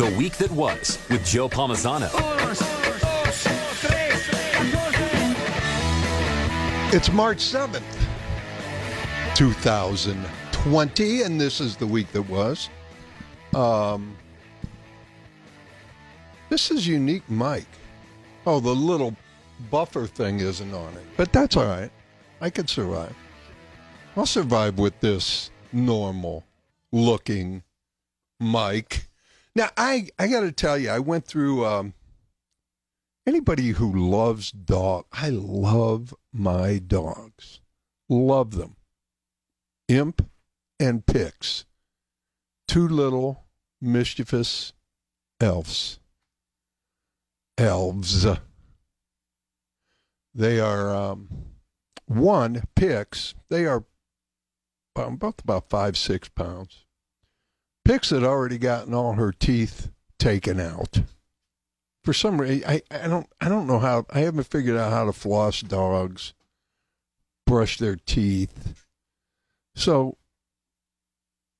The Week That Was with Joe Palmisano. It's March 7th, 2020, and this is the week that was. Um, this is unique Mike. Oh, the little buffer thing isn't on it, but that's all right. I could survive. I'll survive with this normal looking mic. Now, I, I got to tell you, I went through um, anybody who loves dog. I love my dogs, love them. Imp and Pix, two little mischievous elves. Elves. They are um, one Pix. They are um, both about five six pounds. Pix had already gotten all her teeth taken out. For some reason, I, I don't I don't know how I haven't figured out how to floss dogs, brush their teeth. So,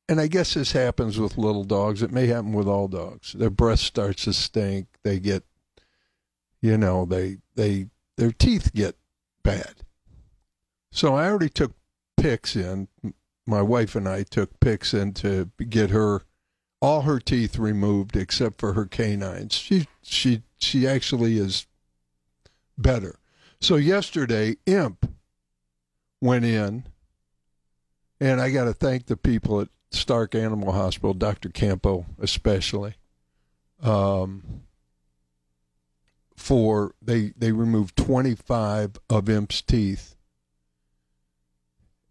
and I guess this happens with little dogs. It may happen with all dogs. Their breath starts to stink. They get, you know, they they their teeth get bad. So I already took Pix in. My wife and I took Pix in to get her all her teeth removed except for her canines. She she she actually is better. So yesterday, Imp went in, and I got to thank the people at Stark Animal Hospital, Dr. Campo especially, um, for they they removed twenty five of Imp's teeth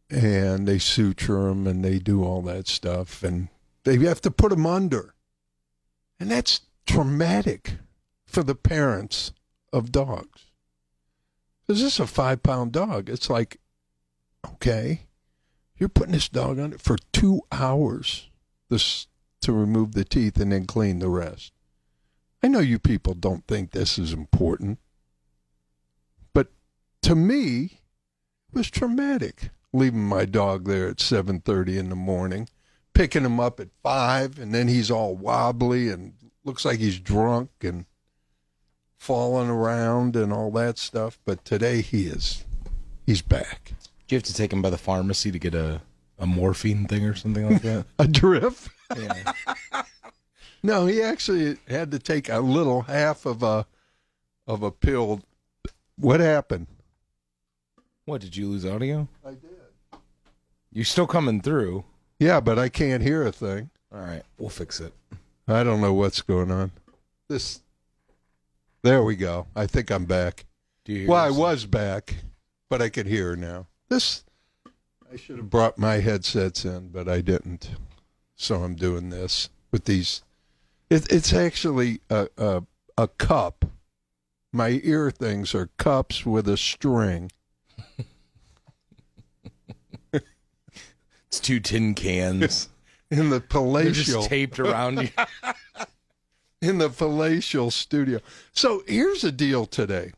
and they suture them and they do all that stuff and they have to put them under. And that's traumatic for the parents of dogs. Because this is a five pound dog. It's like okay you're putting this dog under for two hours this to remove the teeth and then clean the rest. I know you people don't think this is important but to me it was traumatic leaving my dog there at 7:30 in the morning, picking him up at 5 and then he's all wobbly and looks like he's drunk and falling around and all that stuff, but today he is he's back. Do you have to take him by the pharmacy to get a, a morphine thing or something like that? A drip? yeah. No, he actually had to take a little half of a of a pill. What happened? What, did you lose audio? I did. You're still coming through. Yeah, but I can't hear a thing. All right, we'll fix it. I don't know what's going on. This. There we go. I think I'm back. Do you hear Well, I was back, but I can hear now. This. I should have brought my headsets in, but I didn't. So I'm doing this with these. It, it's actually a, a a cup. My ear things are cups with a string. It's two tin cans. in the palatial taped around you. in the palatial studio. So here's the deal today.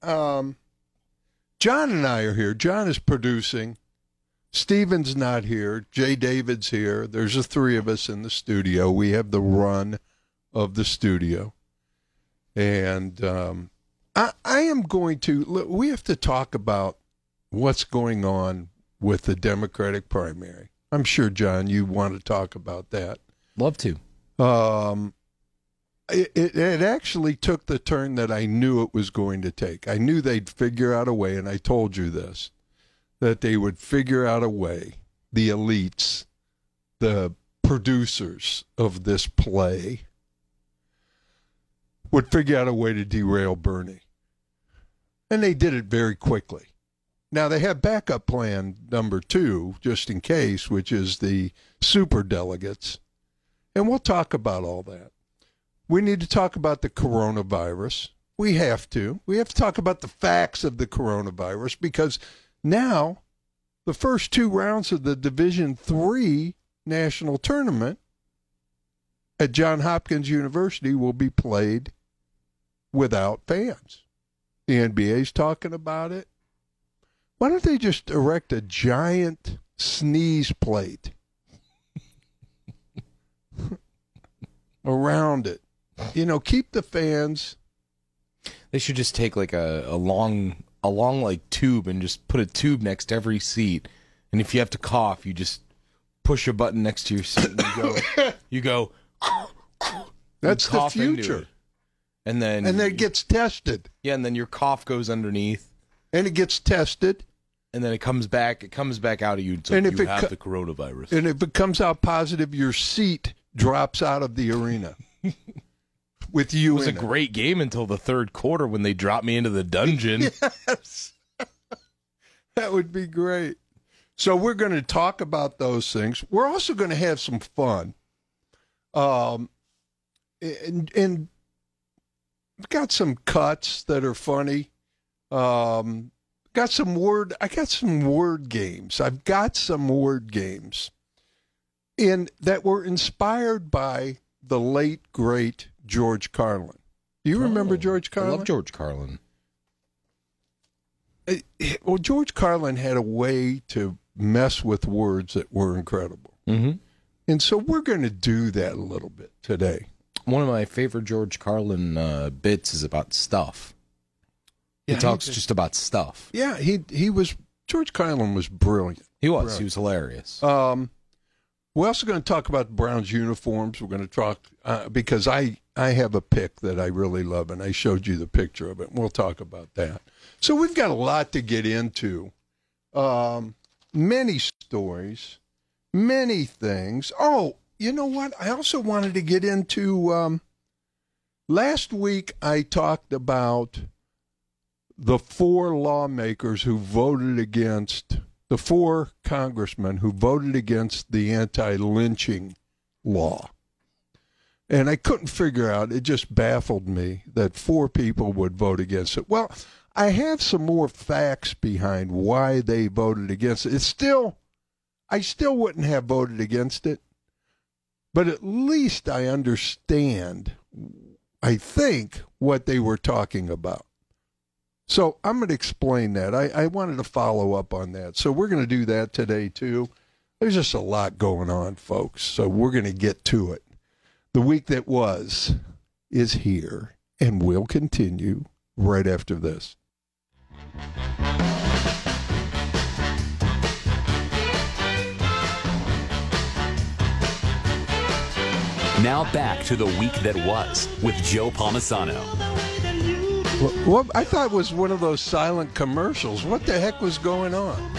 Um, John and I are here. John is producing. Steven's not here. Jay David's here. There's the three of us in the studio. We have the run of the studio. And um, I, I am going to, we have to talk about what's going on with the Democratic primary. I'm sure, John, you want to talk about that Love to. um, it, it, it actually took the turn that I knew it was going to take. I knew they'd figure out a way, and I told you this, that they would figure out a way, the elites, the producers of this play, would figure out a way to derail Bernie. And they did it very quickly. Now they have backup plan number two, just in case, which is the super delegates. And we'll talk about all that. We need to talk about the coronavirus. We have to. We have to talk about the facts of the coronavirus because now the first two rounds of the Division Three national tournament at John Hopkins University will be played without fans. The NBA's talking about it. Why don't they just erect a giant sneeze plate around it. You know, keep the fans. They should just take like a, a long a long like tube and just put a tube next to every seat. And if you have to cough, you just push a button next to your seat and you go you go That's the future. And then And then it gets tested. yeah, and then your cough goes underneath And it gets tested. And then it comes back it comes back out of you so And you if it have co- the coronavirus. And if it comes out positive, your seat drops out of the arena with you It was a it. great game until the third quarter when they dropped me into the dungeon. Yes. that would be great. So we're going to talk about those things. We're also going to have some fun. Um, and, and we've got some cuts that are funny. Um, got some word. I got some word games. I've got some word games, in that were inspired by the late great George Carlin. Do you remember Oh, George I Carlin? love George Carlin. it- it- well, George Carlin had a way to mess with words that were incredible. Mm-hmm. And so we're going to do that a little bit today. One of my favorite George Carlin uh, bits is about stuff. He talks just about stuff. Yeah, he he was George Carlin was brilliant. He was. Right. He was hilarious. Um, we're also going to talk about the Browns uniforms. We're going to talk uh, because I I have a pick that I really love, and I showed you the picture of it. And we'll talk about that. So we've got a lot to get into. Um, many stories, many things. Oh, you know what? I also wanted to get into. Um, last week, I talked about the four lawmakers who voted against the four congressmen who voted against the anti-lynching law. And I couldn't figure out, it just baffled me that four people would vote against it. Well, I have some more facts behind why they voted against it. It's still, I still wouldn't have voted against it, but at least I understand, I think, what they were talking about. So I'm going to explain that. I, I wanted to follow up on that. So we're going to do that today, too. There's just a lot going on, folks. So we're going to get to it. The week that was is here and will continue right after this. Now back to the week that was with Joe Palmisano. Well, I thought was one of those silent commercials. What the heck was going on?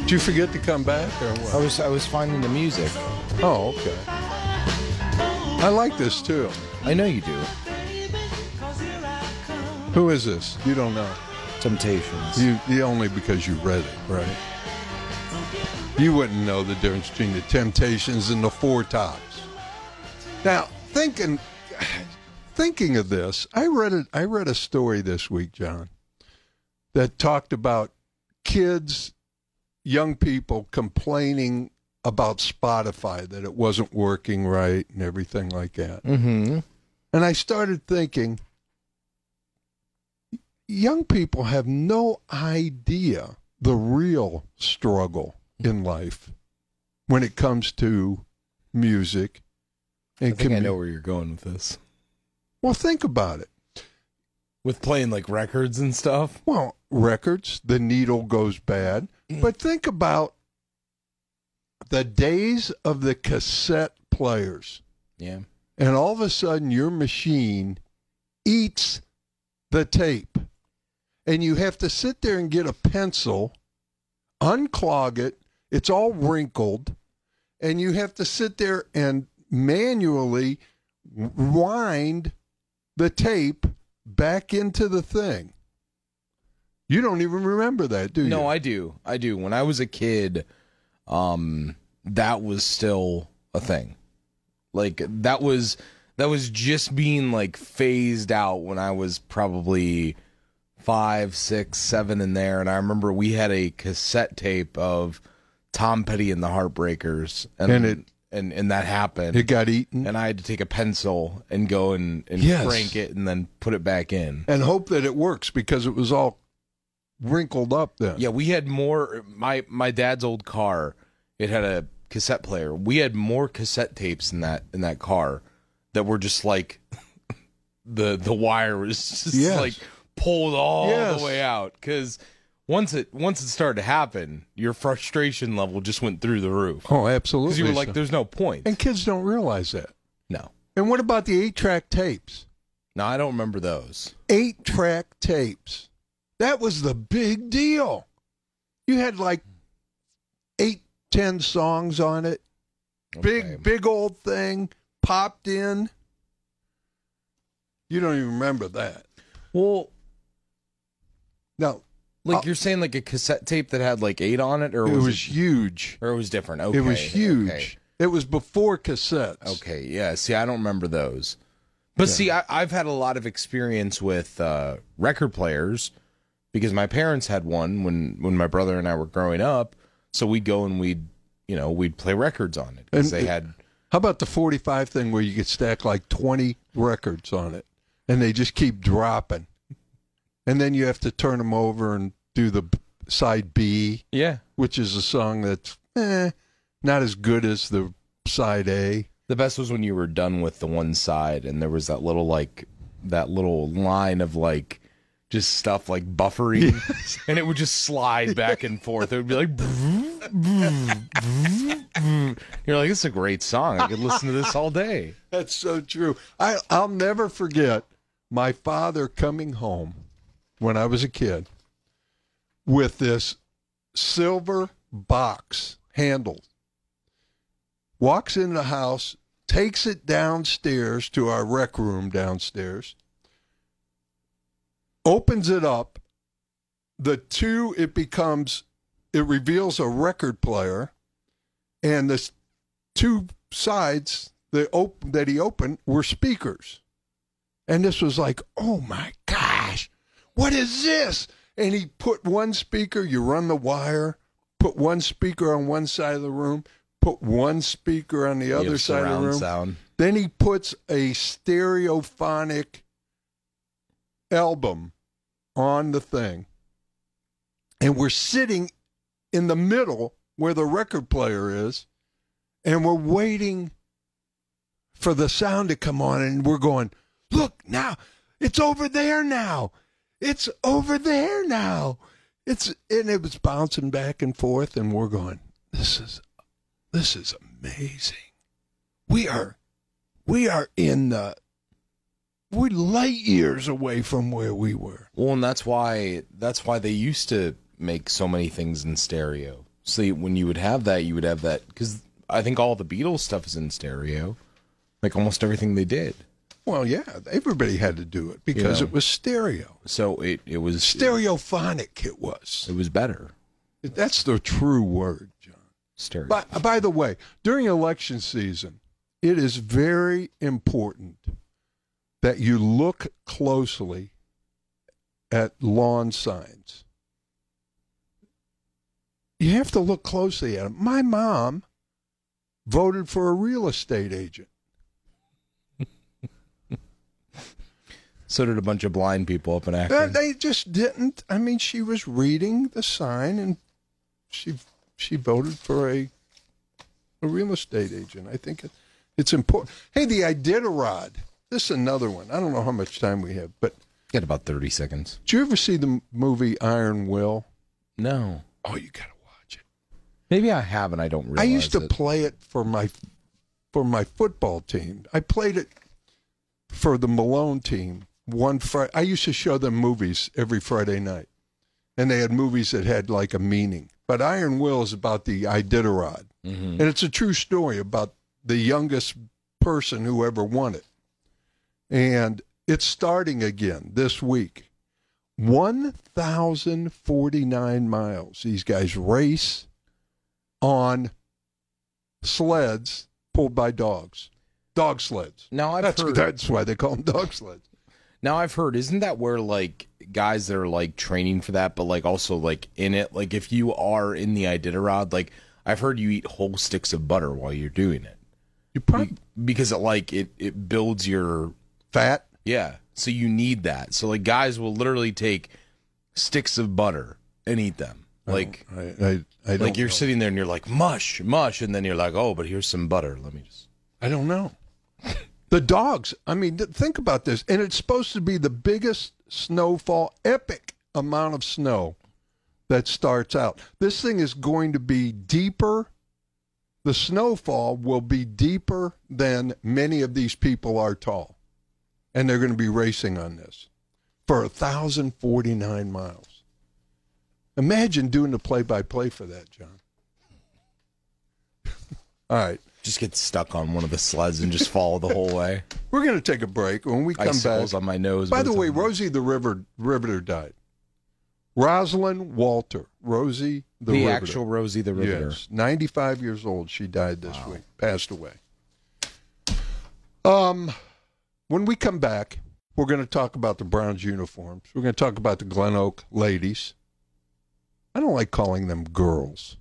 Did you forget to come back or what? I was I was finding the music. Oh, okay. I like this too. I know you do. Who is this? You don't know. Temptations. You, you only because you read it, right? You wouldn't know the difference between the Temptations and the Four Tops. Now, thinking thinking of this, I read it. I read a story this week, John, that talked about kids, young people complaining about Spotify that it wasn't working right and everything like that. mm-hmm. And I started thinking, young people have no idea the real struggle in life when it comes to music. I And think I know where you're going with this. Well, think about it. With playing like records and stuff. Well, records, the needle goes bad. Mm. But think about the days of the cassette players. Yeah. and all of a sudden your machine eats the tape and you have to sit there and get a pencil unclog it it's all wrinkled and you have to sit there and manually wind the tape back into the thing you don't even remember that do you No, I do. I do. When I was a kid, um, that was still a thing. Like that was that was just being like phased out when I was probably five, six, seven in there. And I remember we had a cassette tape of Tom Petty and the Heartbreakers, and And it- and and that happened. it got eaten and I had to take a pencil and go and, and Yes. crank it and then put it back in. and hope that it works because it was all wrinkled up then Yeah, we had more. My my dad's old car. It had a cassette player. We had more cassette tapes in that in that car that were just like the the wire was just Yes. like pulled all Yes. the way out because once it once it started to happen, your frustration level just went through the roof Oh, absolutely. because you were like, "There's no point." and kids don't realize that. No, And what about the eight track tapes? no, I don't remember those. Eight track tapes. That was the big deal. You had like eight, ten songs on it. Big, Okay. big old thing popped in. You don't even remember that. Well, No, like Uh, you're saying, like a cassette tape that had like eight on it, or it was, was it, huge. or it was different. Okay, it was huge. okay. It was before cassettes. Okay, yeah. See, I don't remember those. But see, I, I've had a lot of experience with uh, record players because my parents had one when when my brother and I were growing up. So we'd go and we'd you know we'd play records on it because they had How about the 45 thing where you could stack like 20 records on it and they just keep dropping? And then you have to turn them over and do the side B, yeah. which is a song that's eh, not as good as the side A. The best was when you were done with the one side and there was that little like that little line of like just stuff like buffering and it would just slide back and forth. It would be like You're like, this is a great song. I could listen to this all day. That's so true. I, I'll never forget my father coming home when I was a kid with this silver box handle. Walks in the house, takes it downstairs to our rec room downstairs, opens it up. The two, it becomes, it reveals a record player, and the two sides the op- that he opened were speakers. And this was like, oh my gosh, what is this? And he put one speaker, you run the wire, put one speaker on one side of the room, put one speaker on the other side of the room. sound. Then he puts a stereophonic album on the thing. And we're sitting in the middle where the record player is, and we're waiting for the sound to come on, and we're going, Look now, it's over there now. It's over there now. It's and it was bouncing back and forth, and we're going, This is this is amazing. We are we are in the we're light years away from where we were. Well, and that's why that's why they used to make so many things in stereo. So when you would have that, you would have that because I think all the Beatles stuff is in stereo, like almost everything they did. Well, yeah, everybody had to do it because Yeah. it was stereo. So it it was Stereophonic it was. It was better That's the true word, John. stereo. By, by the way, during election season, it is very important that you look closely at lawn signs. You have to look closely at them. My mom voted for a real estate agent. So did a bunch of blind people up in Uh, Akron. they just didn't. I mean, she was reading the sign and she she voted for a a real estate agent. I think it, it's important. Hey, the Iditarod. This is another one. I don't know how much time we have, but Got about thirty seconds. did you ever see the movie Iron Will? No, Oh, you got to watch it. maybe I have, and I don't realize I used to it. play it for my for my football team. I played it for the Malone team one Friday. I used to show them movies every Friday night, and they had movies that had like a meaning. But Iron Will is about the Iditarod, Mhm. and it's a true story about the youngest person who ever won it. And it's starting again this week. 1,049 miles. These guys race on sleds pulled by dogs. Dog sleds. Now I've That's, heard. that's why they call them dog sleds. Now I've heard, isn't that where like guys that are like training for that, but like also like in it, like if you are in the Iditarod, like I've heard you eat whole sticks of butter while you're doing it You probably because it like it it builds your fat. yeah. So you need that. So like guys will literally take sticks of butter and eat them. Like I, I, I don't like you're know. sitting there and you're like mush, mush, and then you're like, oh, but here's some butter. Let me just. I don't know. The dogs. I mean, think about this. And it's supposed to be the biggest snowfall, epic amount of snow that starts out. This thing is going to be deeper. The snowfall will be deeper than many of these people are tall. And they're going to be racing on this for 1,049 miles. Imagine doing the play by play for that, John. All right. Just get stuck on one of the sleds and just fall the whole way. We're going to take a break. When we come Icicles back, on my nose. By the way, Rosie the River Riveter died. Rosalind Walter, Rosie the, the, actual Rosie the Riveter. Yes, 95 years old. She died this week, passed away. Um, when we come back, we're going to talk about the Browns uniforms. We're going to talk about the Glen Oak ladies. I don't like calling them girls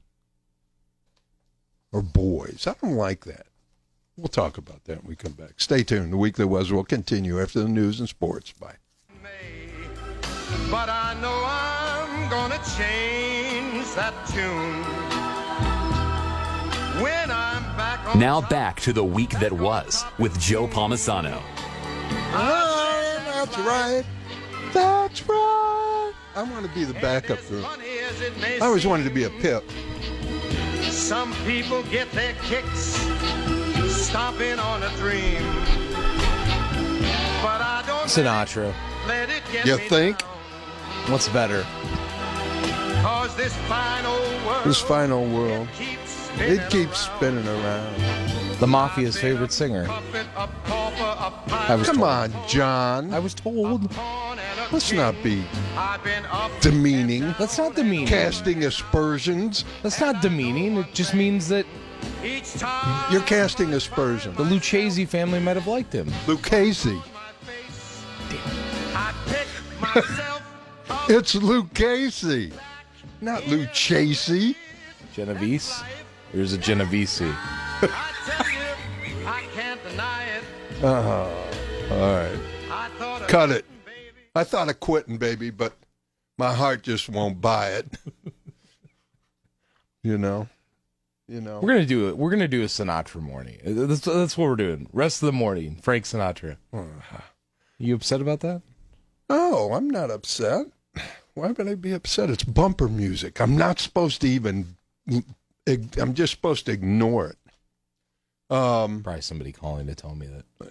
or boys. I don't like that. We'll talk about that when we come back. Stay tuned. The week that was will continue after the news and sports. Bye. But I know I'm gonna change that tune when I'm back on Now back to the week that was with Joe Palmisano. Ah, that's right. That's right. I want to be the backup As group. funny as it may I always wanted to be a pip. Some people get their kicks stomping on a dream. But I don't Sinatra. let it get You me think? down. What's better? Cause this fine old world This final world, keeps spinning it keeps spinning around. The Mafia's favorite singer. Puffing up, copper, up, was Come told. on, John. I was told. Corn and a Let's not be I've been demeaning, That's not demeaning. casting aspersions. That's not demeaning. It just means that each time You're casting aspersions. the Lucchese family might have liked him. Lucchese. my face. I pick myself up. It's Lucchese, not Lucchese. Genovese? There's a Genovese. I tell you, I can't deny it. Uh-huh. All right. I thought of Cut it. I thought of quitting, baby, but my heart just won't buy it. you know? You know? We're gonna do it. We're gonna do a Sinatra morning. Uh, That's, that's what we're doing. Rest of the morning, Frank Sinatra. You upset about that? Oh, I'm not upset. Why would I be upset? It's bumper music. I'm not supposed to even. I'm just supposed to ignore it. Um, Probably somebody calling to tell me that I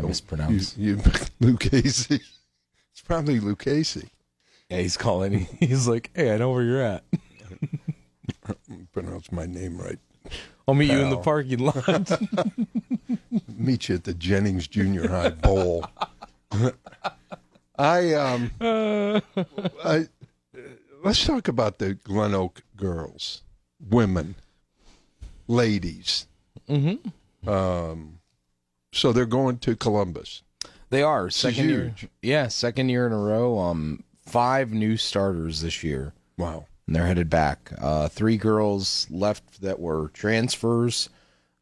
Uh, you, mispronounced. you Lucchese. It's probably Lucchese. Yeah, he's calling. He's like, "Hey, I know where you're at. Pronounce my name right. I'll meet you in the Pal. parking lot." Meet you at the Jennings Junior High Bowl. I um, I let's talk about the Glen Oak girls, women, ladies. Mm-hmm. Um, so they're going to Columbus. They are second year. Yeah, second year in a row. Um, five new starters this year, Wow. and they're headed back. Uh, three girls left that were transfers,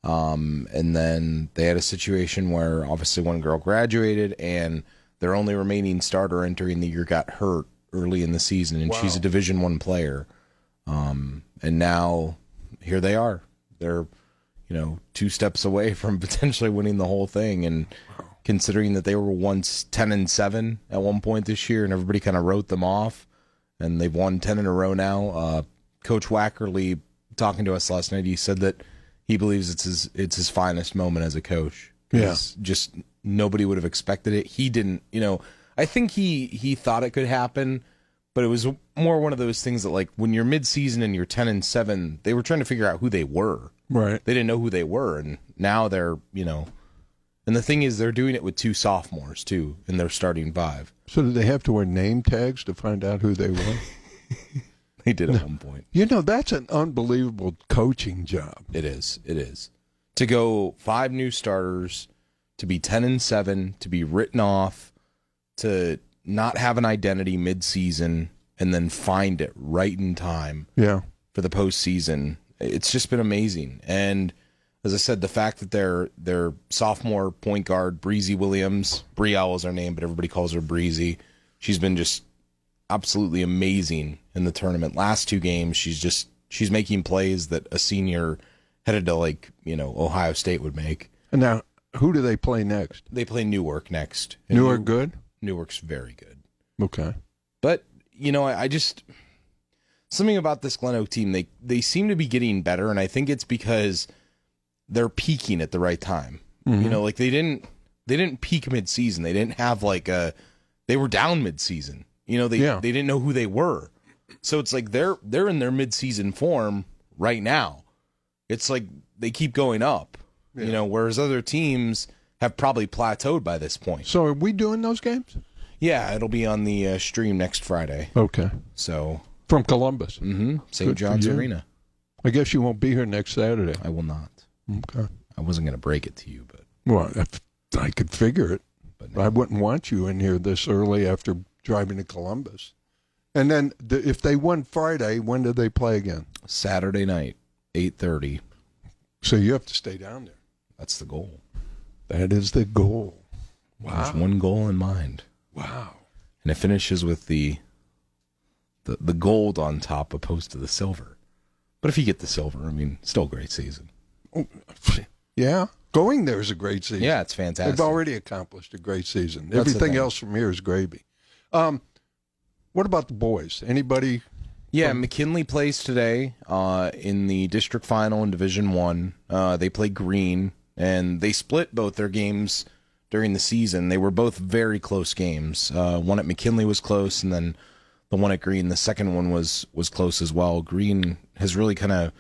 um, and then they had a situation where obviously one girl graduated, and their only remaining starter entering the year got hurt early in the season, and she's a Division One player. Um, and now here they are. They're you know two steps away from potentially winning the whole thing, and considering that they were once 10 and 7 at one point this year and everybody kind of wrote them off and they've won 10 in a row now. Uh, coach wackerly talking to us last night he said that he believes it's his it's his finest moment as a coach. 'Cause just nobody would have expected it. He didn't you know i think he he thought it could happen but it was more one of those things that like when you're mid-season and you're 10 and 7 they were trying to figure out who they were. Right. they didn't know who they were and now they're you know and the thing is they're doing it with two sophomores too in their starting five So did they have to wear name tags to find out who they were? they did at one point you know, that's an unbelievable coaching job. it is it is to go five new starters to be 10 and 7 to be written off to not have an identity mid-season and then find it right in time Yeah. for the postseason. It's just been amazing. And as I said, the fact that their their sophomore point guard Breezy Williams, Brielle is her name, but everybody calls her Breezy. She's been just absolutely amazing in the tournament. Last two games, she's just she's making plays that a senior headed to like you know Ohio State would make. And now, who do they play next? They play Newark next. And Newark New- good? Newark's very good. Okay. But you know, I, I just something about this Glen Oak team. They they seem to be getting better, and I think it's because they're peaking at the right time. You know, like they didn't they didn't peak mid season. They didn't have like a they were down mid season. You know, they Yeah. they didn't know who they were. So it's like they're they're in their mid season form right now. It's like they keep going up. You know, whereas other teams have probably plateaued by this point. So are we doing those games? Yeah, it'll be on the uh, stream next Friday. Okay. So From Columbus. hmm St. John's. Arena. I guess you won't be here next Saturday. I will not. Okay. I wasn't going to break it to you, but Well, if I could figure it. but I wouldn't want you in here this early after driving to Columbus. And then the, if they won Friday, when do they play again? Saturday night, eight thirty. So you have to stay down there. That's the goal. That is the goal. Wow. There's one goal in mind, Wow. and it finishes with the the the gold on top opposed to the silver. But if you get the silver, I mean, still a great season. Yeah. Going there is a great season. Yeah, it's fantastic. They've already accomplished a great season. That's Everything else from here is gravy. Um, what about the boys? Anybody? Yeah, McKinley plays today uh, in the district final in Division One. Uh, they play Green, and they split both their games during the season. They were both very close games. Uh, one at McKinley was close, and then the one at Green, the second one was was close as well. Green has really kind of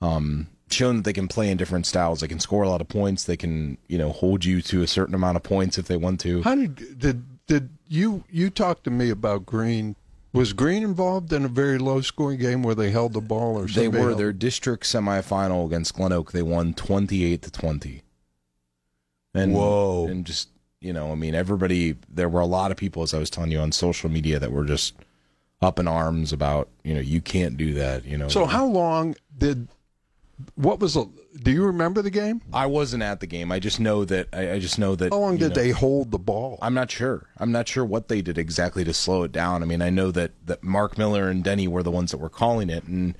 um, shown that they can play in different styles. They can score a lot of points. They can you know hold you to a certain amount of points if they want to. How did did did you you talk to me about Green? Was Green involved in a very low scoring game where they held the ball or something? They were held- their district semifinal against Glen Oak. They won twenty eight to twenty. And Whoa. And just you know, I mean, everybody. There were a lot of people, as I was telling you on social media, that were just up in arms about you know you can't do that. You know. So how long did what was the, do you remember the game? I wasn't at the game. I just know that. I, I just know that. How long did know, they hold the ball? I'm not sure. I'm not sure what they did exactly to slow it down. I mean, I know that that Mark Miller and Denny were the ones that were calling it, and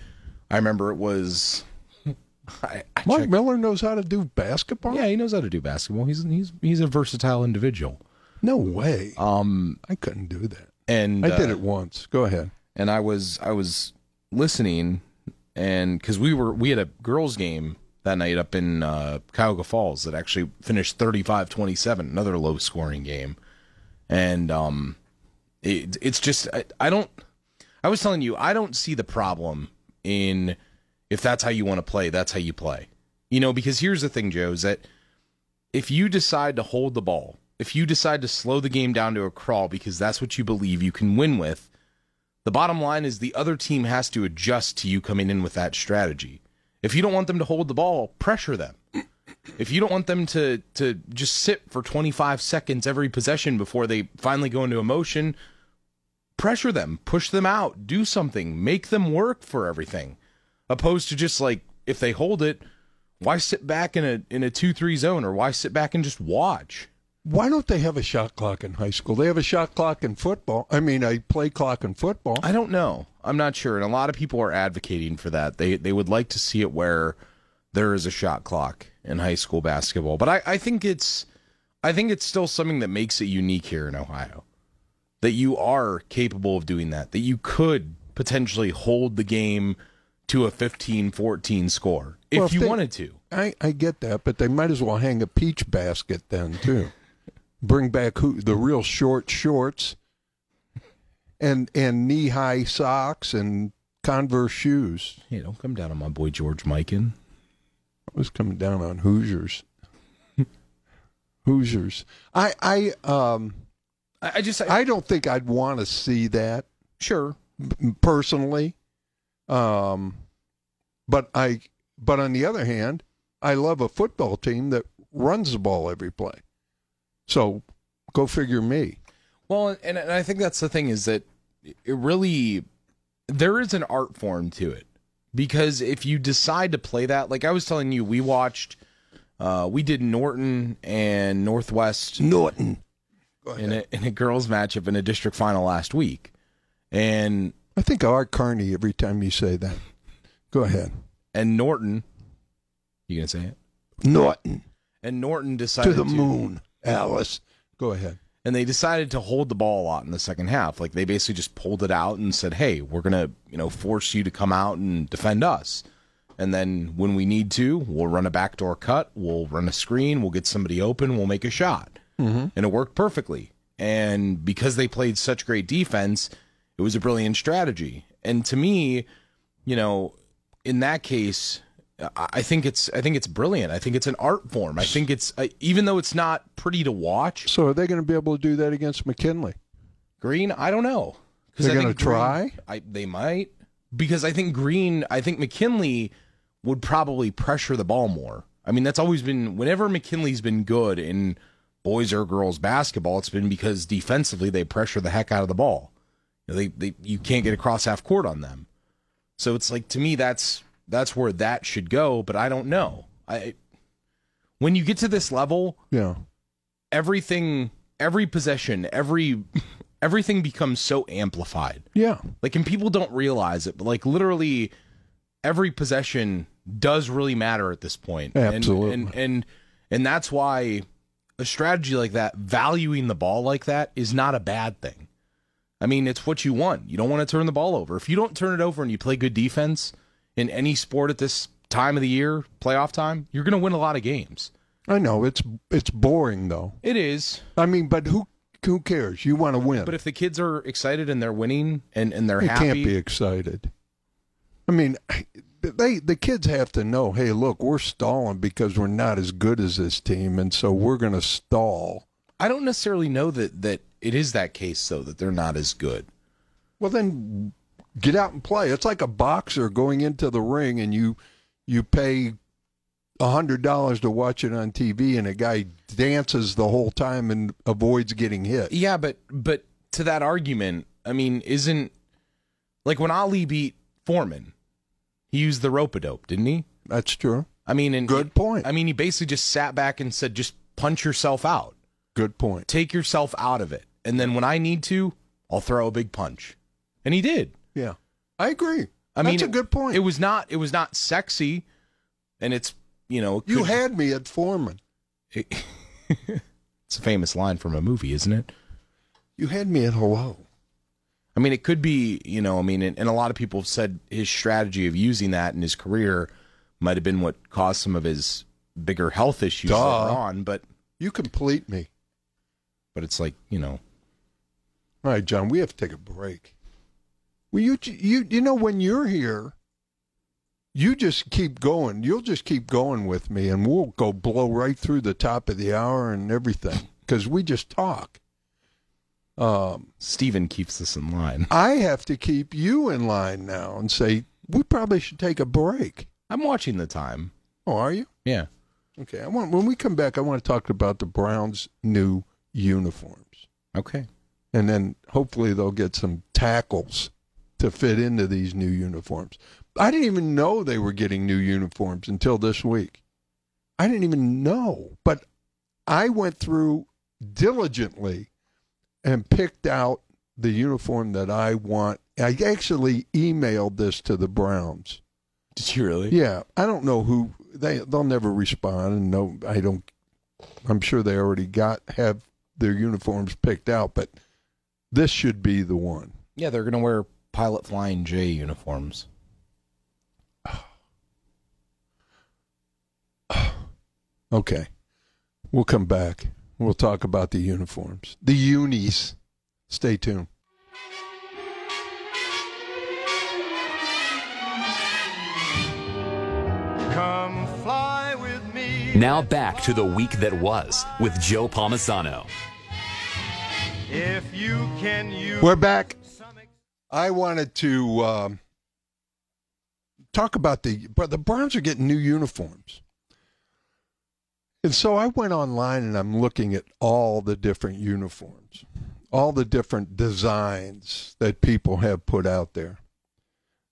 I remember it was. I, I Mark checked- Miller knows how to do basketball? Yeah, he knows how to do basketball. He's he's he's a versatile individual. No way. Um, I couldn't do that. and I did uh, it once. Go ahead. and I was I was listening, and because we were we had a girls' game that night up in uh, Cuyahoga Falls that actually finished 35-27, another low scoring game, and um, it, it's just I, I don't. I was telling you I don't see the problem in if that's how you want to play, that's how you play. You know, because here's the thing, Joe, is that if you decide to hold the ball, if you decide to slow the game down to a crawl because that's what you believe you can win with, the bottom line is the other team has to adjust to you coming in with that strategy. If you don't want them to hold the ball, pressure them. If you don't want them to to just sit for 25 seconds every possession before they finally go into emotion, pressure them, push them out, do something, make them work for everything. Opposed to just like if they hold it, why sit back in a in a 2-3 zone or why sit back and just watch? Why don't they have a shot clock in high school? They have a shot clock in football. I mean, a play clock in football. I don't know. I'm not sure, and a lot of people are advocating for that. They they would like to see it where there is a shot clock in high school basketball, but I, I think it's I think it's still something that makes it unique here in Ohio. That you are capable of doing that. That you could potentially hold the game to a 15-14 score if, Well, if you they- wanted to. I, I get that, but they might as well hang a peach basket then too. Bring back who the real short shorts and and knee high socks and Converse shoes. Hey, don't come down on my boy George Mikan. I was coming down on Hoosiers. Hoosiers. I I um I, I just I, I don't think I'd want to see that sure. personally. Um, but I, but on the other hand, I love a football team that runs the ball every play. So, go figure me. Well, and, and I think that's the thing is that it really there is an art form to it because if you decide to play that, like I was telling you, we watched, uh, we did Norton and Northwest Norton. in a in a girls matchup in a district final last week, And I think Art Carney every time you say that. Go ahead. and Norton, you gonna say it? Norton And Norton decided to the moon, Alice. Go ahead. and they decided to hold the ball a lot in the second half. Like they basically just pulled it out and said, "Hey, we're gonna, you know, force you to come out and defend us." And then when we need to, we'll run a backdoor cut, we'll run a screen, we'll get somebody open, we'll make a shot, mm-hmm. and it worked perfectly. And because they played such great defense, it was a brilliant strategy. And to me, you know, in that case, I think it's I think it's brilliant. I think it's an art form. I think it's uh, even though it's not pretty to watch. So are they going to be able to do that against McKinley? Green, I don't know. 'Cause They're gonna try? I they might because I think Green. I think McKinley would probably pressure the ball more. I mean, that's always been whenever McKinley's been good in boys or girls basketball, it's been because defensively they pressure the heck out of the ball. You know, they they you can't get across half court on them. So it's like to me that's that's where that should go, but I don't know. I when you get to this level, Yeah. everything every possession every everything becomes so amplified Yeah. like and people don't realize it but like literally every possession does really matter at this point And- Absolutely. and and and that's why a strategy like that valuing the ball like that is not a bad thing i mean it's what you want you don't want to turn the ball over if you don't turn it over and you play good defense in any sport at this time of the year playoff time you're going to win a lot of games I know it's it's boring though. it is I mean, but who who cares? You want to win. But if the kids are excited and they're winning and, and they're they happy, can't be excited. I mean, they the kids have to know, hey, look, we're stalling because we're not as good as this team, and so we're going to stall. I don't necessarily know that that it is that case though that they're not as good. Well, then get out and play. It's like a boxer going into the ring, and you you pay a hundred dollars to watch it on TV, and a guy dances the whole time and avoids getting hit. Yeah, but but to that argument, I mean, isn't like when Ali beat Foreman, he used the rope a dope, didn't he? That's true. I mean, and Good point. I mean, he basically just sat back and said, "Just punch yourself out, Good point. take yourself out of it, and then when I need to, I'll throw a big punch," and he did. Yeah, I agree. I mean That's mean, a good point. It was not. It was not sexy, and it's you know it you could- had me at Foreman. it's a famous line from a movie, isn't it? You had me at hello. I mean, it could be, you know, I mean, and, and a lot of people have said his strategy of using that in his career might have been what caused some of his bigger health issues Duh. later on. But, You complete me. but it's like, you know, All right, John, we have to take a break. Well, you you you know when you're here, you just keep going. You'll just keep going with me, and we'll go blow right through the top of the hour and everything because we just talk. Um, Steven keeps us in line. I have to keep you in line now and say we probably should take a break. I'm watching the time. Oh, are you? Yeah. Okay. I want when we come back, I want to talk about the Browns' new uniforms. Okay. and then hopefully they'll get some tackles to fit into these new uniforms. I didn't even know they were getting new uniforms until this week. I didn't even know, but I went through diligently and picked out the uniform that I want. I actually emailed this to the Browns. Did you really? Yeah, I don't know who they they'll never respond and no I don't I'm sure they already got have their uniforms picked out, but this should be the one. Yeah, they're going to wear Pilot Flying J uniforms. Okay. We'll come back. We'll talk about the uniforms. The unis. Stay tuned. Come fly with me. Now back to the week that was with Joe Palmisano. If you can use We're back. I wanted to um, talk about the but the Browns are getting new uniforms. And so I went online and I'm looking at all the different uniforms, all the different designs that people have put out there.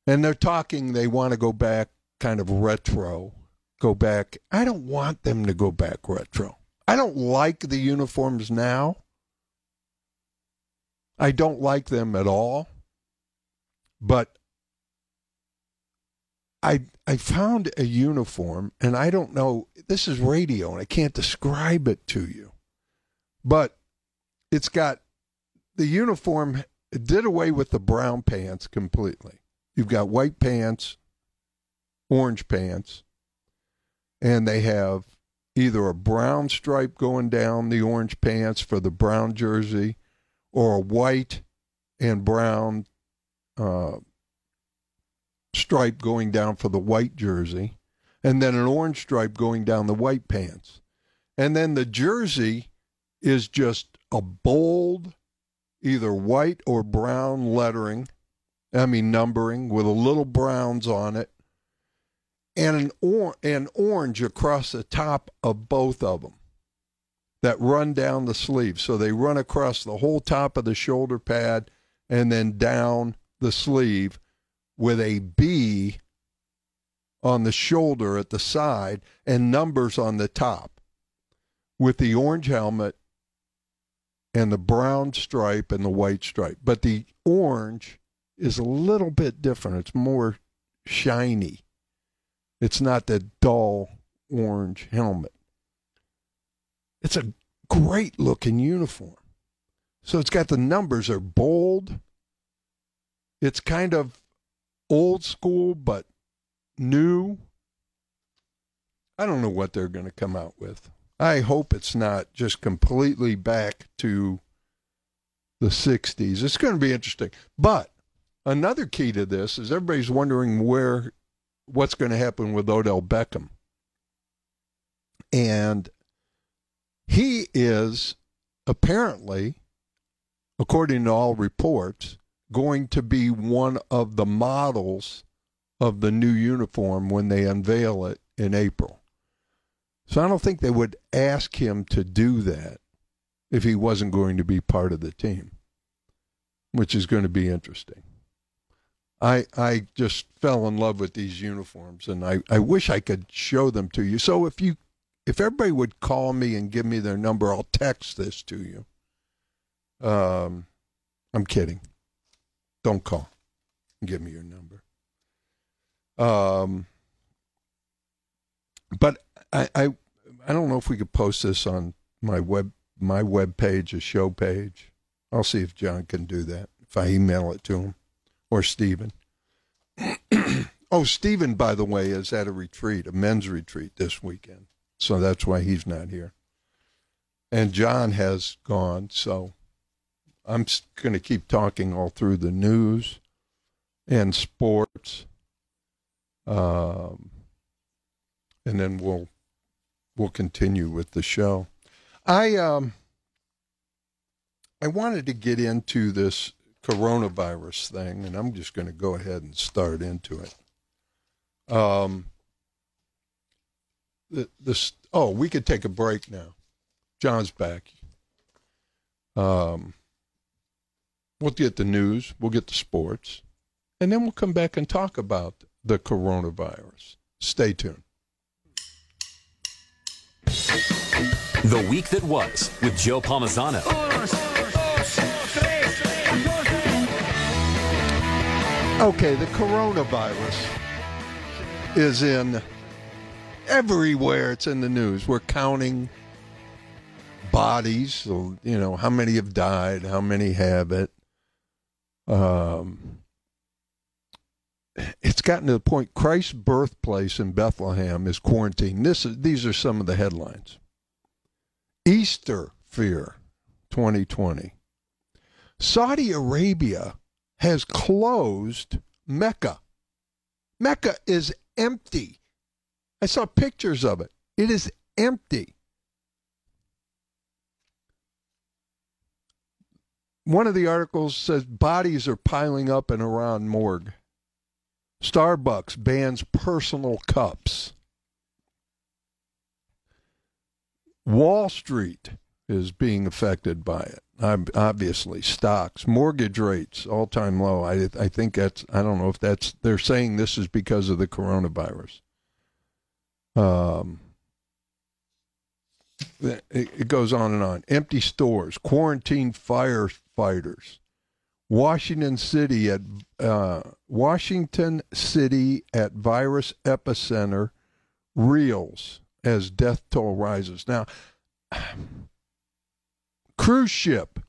And they're talking they want to go back kind of retro, go back. I don't want them to go back retro. I don't like the uniforms now. I don't like them at all. But I I found a uniform, and I don't know. This is radio, and I can't describe it to you, but it's got the uniform. Did away with the brown pants completely. You've got white pants, orange pants, and they have either a brown stripe going down the orange pants for the brown jersey, or a white and brown uh, stripe going down for the white jersey, and then an orange stripe going down the white pants. And then the jersey is just a bold, either white or brown lettering, I mean numbering with a little browns on it, and an or- and orange across the top of both of them that run down the sleeve. So they run across the whole top of the shoulder pad and then down the sleeve with a B on the shoulder at the side and numbers on the top with the orange helmet and the brown stripe and the white stripe. But the orange is a little bit different. It's more shiny. It's not the dull orange helmet. It's a great looking uniform. So it's got the numbers are bold. It's kind of old school but new. I don't know what they're going to come out with. I hope it's not just completely back to the 60s. It's going to be interesting. But another key to this is everybody's wondering where what's going to happen with Odell Beckham. And he is apparently, according to all reports, going to be one of the models of the new uniform when they unveil it in April. So I don't think they would ask him to do that if he wasn't going to be part of the team, which is going to be interesting. I I just fell in love with these uniforms and I, I wish I could show them to you. So if you if everybody would call me and give me their number, I'll text this to you. Um I'm kidding. Don't call. Give me your number. Um but I, I I don't know if we could post this on my web my web page, a show page. I'll see if John can do that if I email it to him or Stephen. oh, Stephen, by the way, is at a retreat, a men's retreat this weekend. So that's why he's not here. And John has gone. So I'm going to keep talking all through the news and sports. Um, and then we'll we'll continue with the show. I um I wanted to get into this coronavirus thing, and I'm just going to go ahead and start into it. Um, the, this oh, we could take a break now. John's back. Um, we'll get the news, we'll get the sports, and then we'll come back and talk about the coronavirus. Stay tuned. The Week That Was with Joe Palmisano. Okay, the coronavirus is in everywhere. It's in the news. We're counting bodies. So, you know, how many have died? How many have it? Um, it's gotten to the point. Christ's birthplace in Bethlehem is quarantined. This is, these are some of the headlines. Easter fear, 2020. Saudi Arabia has closed Mecca. Mecca is empty. I saw pictures of it. It is empty. One of the articles says bodies are piling up in Iran morgue. Starbucks bans personal cups. Wall Street is being affected by it. Obviously, stocks, mortgage rates, all time low. I, I think that's, I don't know if that's, they're saying this is because of the coronavirus. Um, it, goes on and on. Empty stores, quarantined firefighters, Washington City at uh, Washington City at virus epicenter reels as death toll rises. Now, cruise ship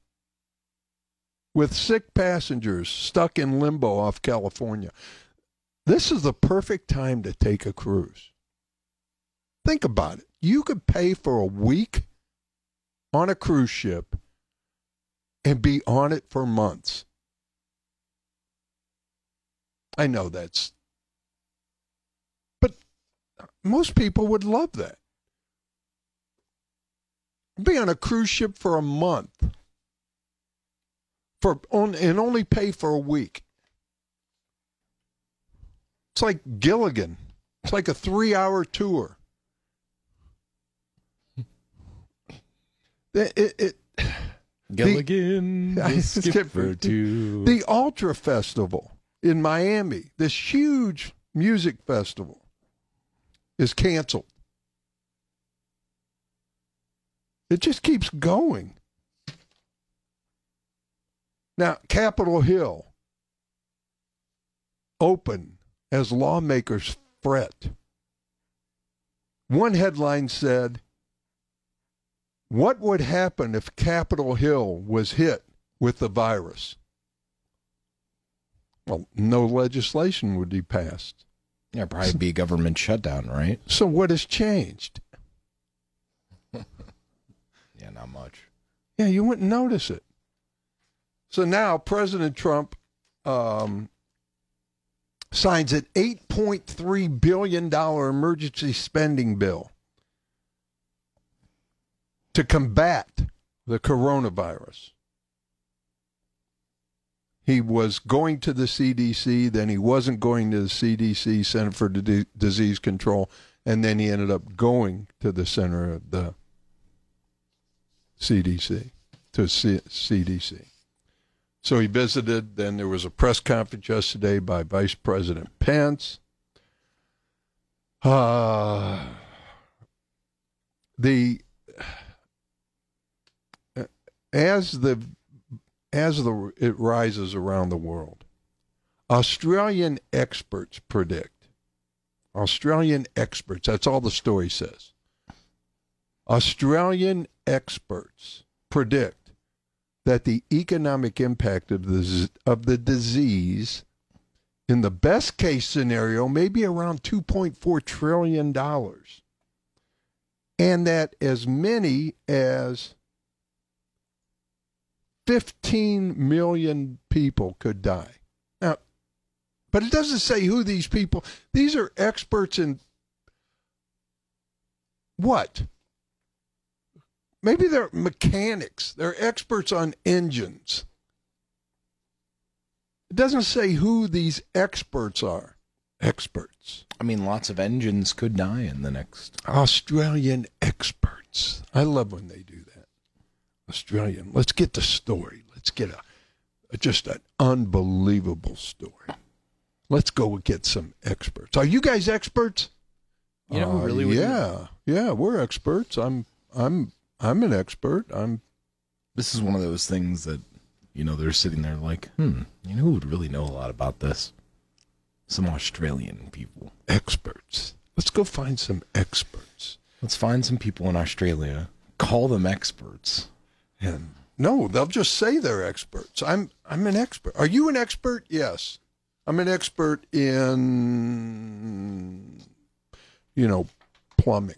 with sick passengers stuck in limbo off California. This is the perfect time to take a cruise. Think about it. You could pay for a week on a cruise ship and be on it for months. I know that's, but most people would love that. Be on a cruise ship for a month for on and only pay for a week. It's like Gilligan. It's like a three-hour tour. It, it, it Gilligan, I the skipper too. the Ultra Festival in Miami, this huge music festival, is canceled. It just keeps going. Now, Capitol Hill open as lawmakers fret. One headline said, What would happen if Capitol Hill was hit with the virus? Well, no legislation would be passed. yeah, probably be a government shutdown, right? So, what has changed? Yeah, not much. Yeah, you wouldn't notice it. So now President Trump um, signs an $8.3 billion emergency spending bill to combat the coronavirus. He was going to the CDC, then he wasn't going to the CDC, Center for D- Disease Control, and then he ended up going to the center of the CDC, to C- CDC. So he visited. Then there was a press conference yesterday by Vice President Pence. Uh, the as the as the it rises around the world, Australian experts predict. Australian experts. That's all the story says. Australian experts predict that the economic impact of the of the disease in the best case scenario may be around 2.4 trillion dollars and that as many as 15 million people could die. Now but it doesn't say who these people these are experts in what? Maybe they're mechanics. They're experts on engines. It doesn't say who these experts are. Experts. I mean, lots of engines could die in the next. australian experts. I love when they do that australian. Let's get the story. Let's get a, a just an unbelievable story. Let's go get some experts. Are you guys experts? You know, who Uh, really would do yeah. Yeah we're experts. I'm i'm i'm an expert. I'm This is one of those things that, you know, they're sitting there like, hmm, you know who would really know a lot about this? Some Australian people. experts. Let's go find some experts. Let's find some people in Australia, call them experts. And no, they'll just say they're experts. I'm I'm an expert. Are you an expert? Yes. I'm an expert in you know, plumbing.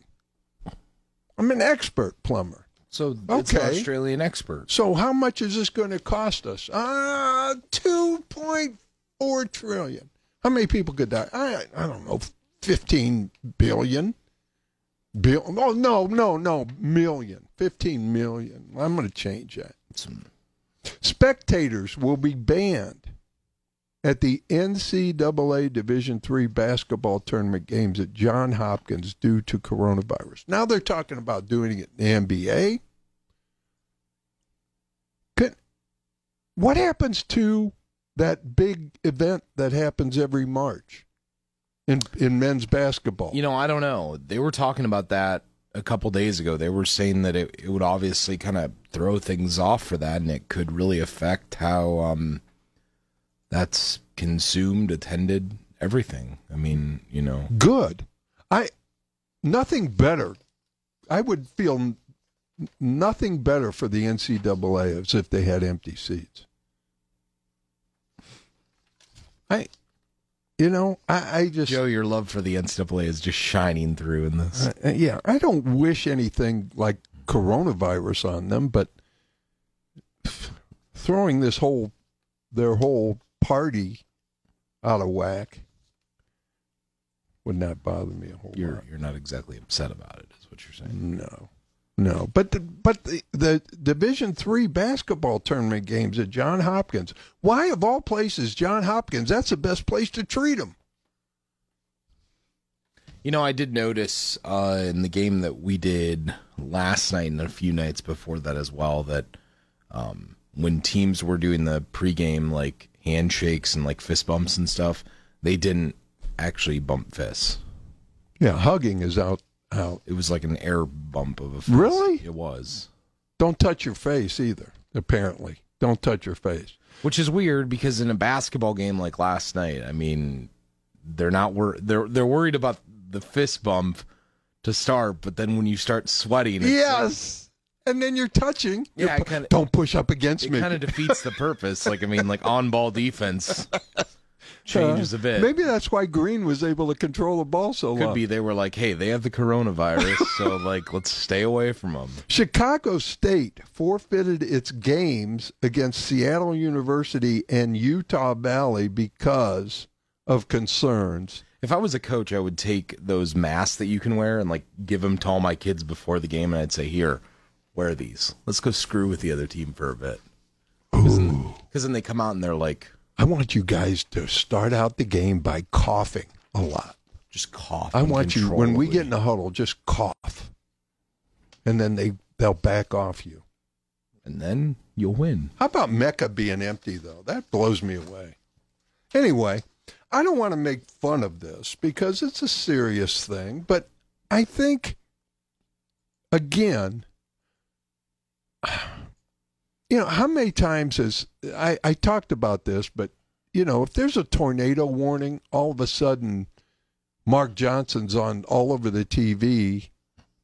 I'm an expert plumber. So it's an Okay. Australian expert. So how much is this going to cost us? Ah, 2.4 trillion. How many people could die? I I don't know, 15 billion. Bill, oh no, no, no, million. 15 million. I'm going to change that. Spectators will be banned at the NCAA Division III basketball tournament games at John Hopkins due to coronavirus. Now they're talking about doing it in the NBA. Could, what happens to that big event that happens every March in in men's basketball? you know, I don't know. They were talking about that a couple days ago. They were saying that it, it would obviously kind of throw things off for that, and it could really affect how um, that's consumed, attended, everything. I mean, you know, Good. I nothing better. I would feel nothing better for the NCAA as if they had empty seats. I, you know, I, I just Joe, your love for the NCAA is just shining through in this. Uh, yeah, I don't wish anything like coronavirus on them, but throwing this whole their whole party out of whack would not bother me a whole You're lot. you're not exactly upset about it, is what you're saying. No, no, but the, but the, the Division three basketball tournament games at John Hopkins. Why of all places, John Hopkins? That's the best place to treat them. You know, I did notice uh, in the game that we did last night and a few nights before that as well that um, when teams were doing the pregame like handshakes and like fist bumps and stuff, they didn't actually bump fists. Yeah, hugging is out out. It was like an air bump of a fist. Really? It was. Don't touch your face either. Apparently, don't touch your face. Which is weird because in a basketball game like last night, I mean, they're not wor- they're they're worried about the fist bump to start, but then when you start sweating, it's like- Yes. And then you're touching. Yeah, You're pu- kinda- don't push up against it me. It kind of defeats the purpose. Like I mean, like on ball defense changes Uh, a bit. Maybe that's why Green was able to control the ball so long. Could long. be they were like, hey, they have the coronavirus, so like let's stay away from them. Chicago State forfeited its games against Seattle University and Utah Valley because of concerns. If I was a coach, I would take those masks that you can wear and like give them to all my kids before the game, and I'd say, here, wear these. Let's go screw with the other team for a bit. Because then they come out and they're like, I want you guys to start out the game by coughing a lot. just cough. I want you when we get in the huddle, just cough, and then they they'll back off you. and then you'll win. How about Mecca being empty though? That blows me away. Anyway, I don't want to make fun of this because it's a serious thing, but I think again, you know, how many times has I, I talked about this, but you know, if there's a tornado warning, all of a sudden Mark Johnson's on all over the TV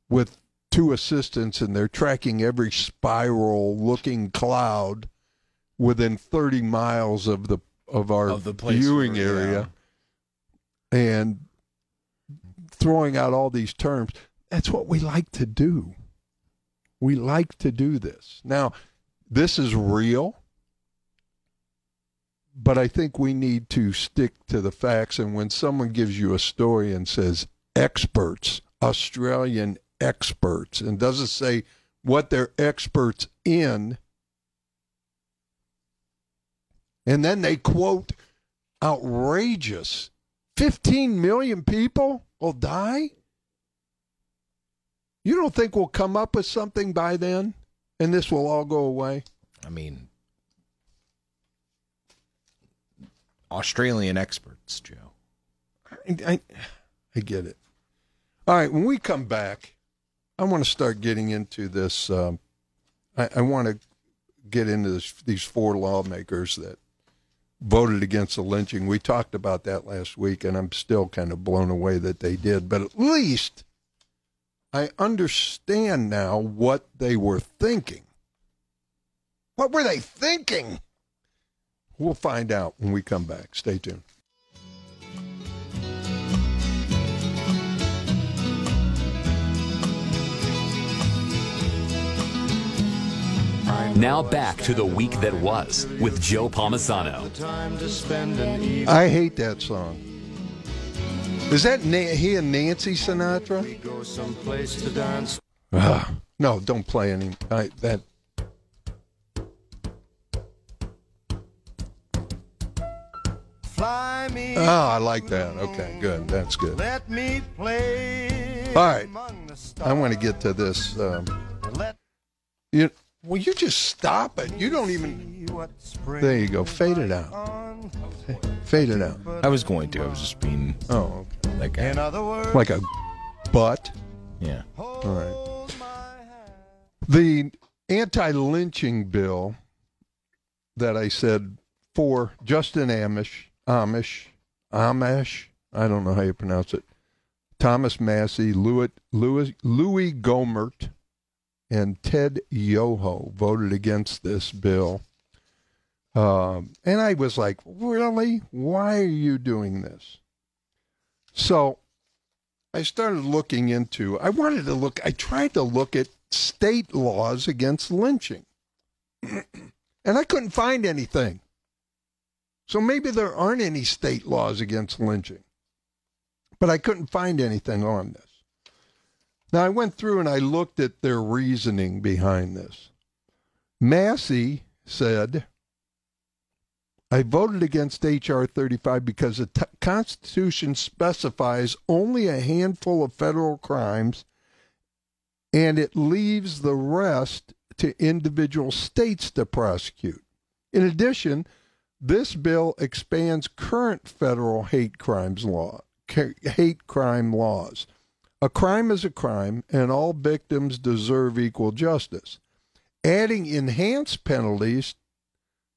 with two assistants and they're tracking every spiral looking cloud within 30 miles of the of our Of the viewing where- area and throwing out all these terms. That's what we like to do. We like to do this. Now this is real but I think we need to stick to the facts. And when someone gives you a story and says experts, Australian experts, and doesn't say what they're experts in, and then they quote outrageous 15 million people will die. You don't think we'll come up with something by then and this will all go away? I mean, Australian experts, Joe. I, I, I get it. All right, when we come back, I want to start getting into this. Um, I, I want to get into this, these four lawmakers that voted against the lynching. We talked about that last week, and I'm still kind of blown away that they did. But at least I understand now what they were thinking. What were they thinking? We'll find out when we come back. Stay tuned. Now back to the week that was with Joe Palmisano. Time to spend an evening. I hate that song. Is that Na- he and Nancy Sinatra? We go someplace to dance. Ah, no, don't play any. I, that Fly me. oh, I like that. Okay, good. That's good. Let me play. All right. among the stars. I want to get to this. Um, Let you, well, you just stop it. You don't even. me what spring There you go. Fade it out. Fade it out. I was going to. I was just being Oh, okay. That guy. In other words, Like a butt. yeah. hold right. my hand. The anti-lynching bill that I said for Justin Amish, Amish, Amish, I don't know how you pronounce it, Thomas Massie, Louis, Louis, Louis Gohmert, and Ted Yoho voted against this bill. Um, and I was like, really? Why are you doing this? So I started looking into, I wanted to look, I tried to look at state laws against lynching. and I couldn't find anything. So maybe there aren't any state laws against lynching. But I couldn't find anything on this. Now I went through and I looked at their reasoning behind this. Massie said, I voted against H.R. 35 because the t- Constitution specifies only a handful of federal crimes and it leaves the rest to individual states to prosecute. In addition, this bill expands current federal hate crimes law, hate crime laws. A crime is a crime, and all victims deserve equal justice. Adding enhanced penalties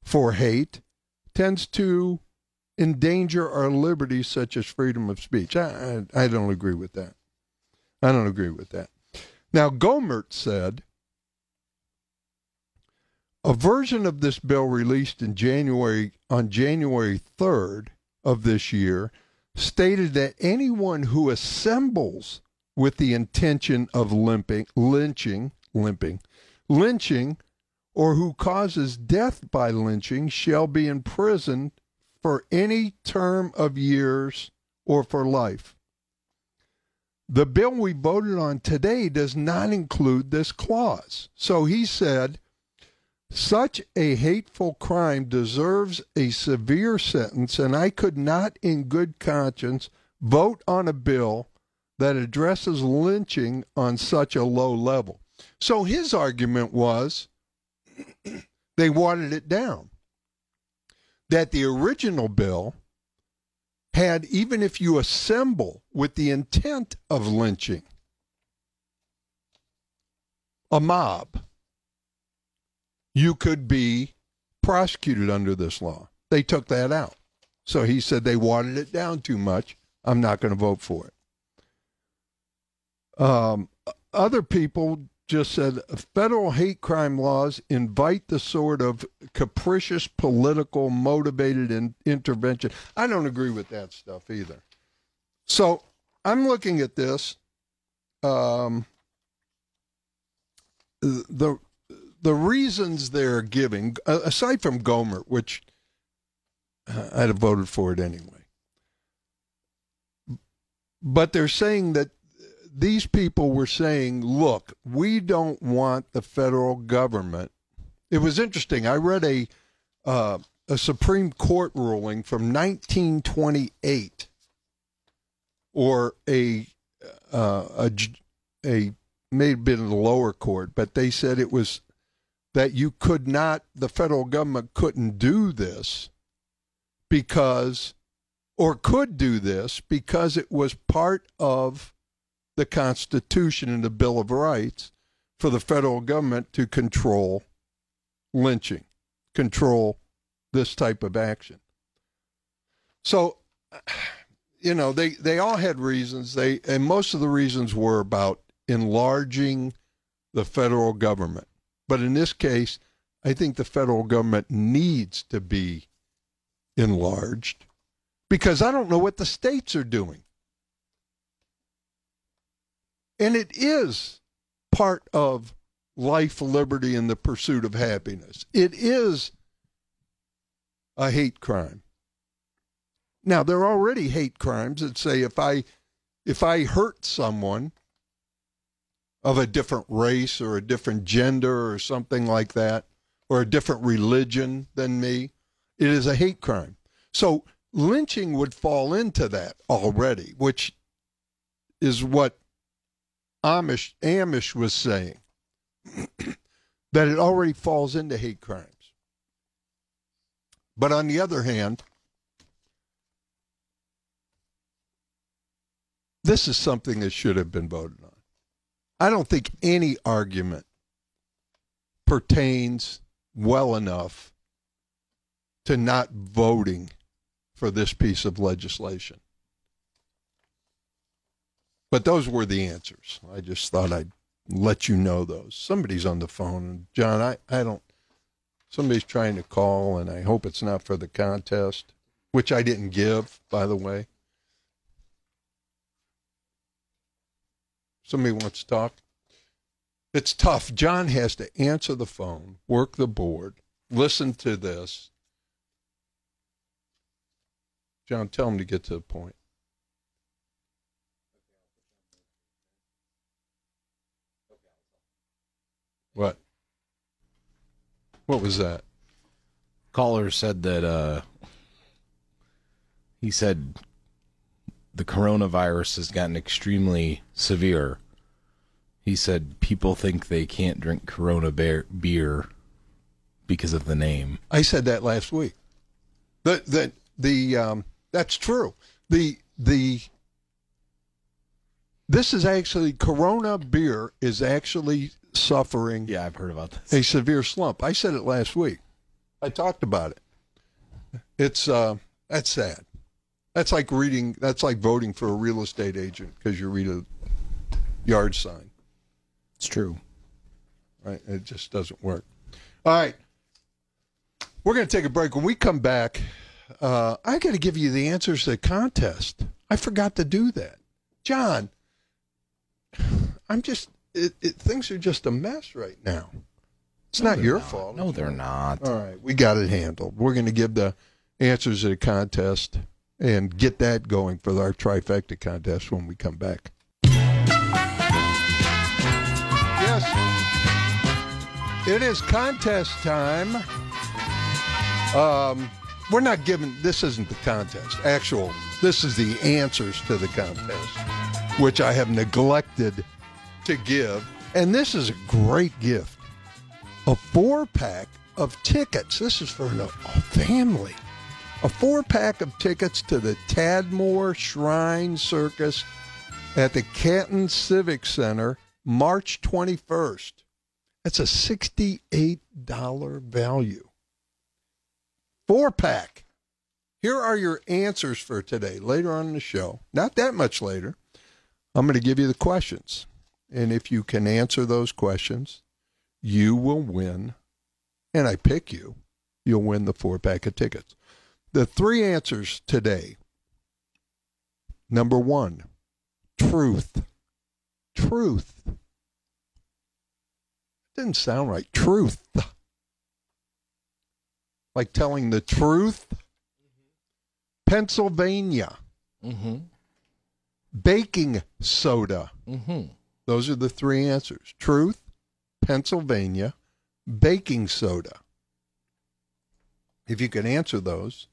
for hate tends to endanger our liberties, such as freedom of speech. I, I, I don't agree with that. I don't agree with that. Now, Gohmert said a version of this bill released in January on January 3rd of this year stated that anyone who assembles with the intention of limping, lynching, limping, lynching, or who causes death by lynching shall be imprisoned for any term of years or for life. The bill we voted on today does not include this clause. So he said such a hateful crime deserves a severe sentence, and I could not, in good conscience, vote on a bill that addresses lynching on such a low level. So his argument was they watered it down. That the original bill had, even if you assemble with the intent of lynching, a mob you could be prosecuted under this law. They took that out. So he said they watered it down too much. I'm not going to vote for it. Um, other people just said federal hate crime laws invite the sort of capricious, political, motivated in, intervention. I don't agree with that stuff either. So I'm looking at this. Um, the the reasons they're giving, aside from Gomer, which I'd have voted for it anyway, but they're saying that these people were saying, look, we don't want the federal government. It was interesting. I read a uh, a Supreme Court ruling from 1928, or a uh, a a may have been the lower court, but they said it was that you could not, the federal government couldn't do this because, or could do this because it was part of the Constitution and the Bill of Rights for the federal government to control lynching, control this type of action. So, you know, they, they all had reasons. They and most of the reasons were about enlarging the federal government. But in this case, I think the federal government needs to be enlarged because I don't know what the states are doing. And it is part of life, liberty, and the pursuit of happiness. It is a hate crime. Now, there are already hate crimes that say if I if I hurt someone, of a different race or a different gender or something like that, or a different religion than me, it is a hate crime. So lynching would fall into that already, which is what Amish Amish was saying. that it already falls into hate crimes. But on the other hand, this is something that should have been voted on. I don't think any argument pertains well enough to not voting for this piece of legislation. But those were the answers. I just thought I'd let you know those. Somebody's on the phone. John, I, I don't, somebody's trying to call, and I hope it's not for the contest, which I didn't give, by the way. Somebody wants to talk? It's tough. John has to answer the phone, work the board, listen to this. John, tell him to get to the point. What? What was that? Caller said that uh, he said the coronavirus has gotten extremely severe. He said people think they can't drink Corona beer, beer because of the name. I said that last week. The the the um, that's true. The the this is actually Corona beer is actually suffering Yeah, I've heard about this. a severe slump. I said it last week. I talked about it. It's uh that's sad. That's like reading that's like voting for a real estate agent because you read a yard sign. It's true. right? It just doesn't work. All right. We're going to take a break. When we come back, uh, I got to give you the answers to the contest. I forgot to do that. John, I'm just, it, it, things are just a mess right now. It's not your fault. No, they're not. All right. We got it handled. We're going to give the answers to the contest and get that going for our trifecta contest when we come back. Yes. It is contest time. Um, we're not giving, this isn't the contest. Actual, this is the answers to the contest, which I have neglected to give. And this is a great gift a four pack of tickets. This is for a family. A four pack of tickets to the Tadmor Shrine Circus at the Canton Civic Center, March 21st. That's a $68 value. Four pack. Here are your answers for today, later on in the show. Not that much later. I'm going to give you the questions. And if you can answer those questions, you will win. And I pick you, you'll win the four pack of tickets. The three answers today number one, truth. Truth. Didn't sound right. Truth. Like telling the truth. Pennsylvania. Mm-hmm. Baking soda. Mm-hmm. Those are the three answers. Truth, Pennsylvania, baking soda. If you can answer those,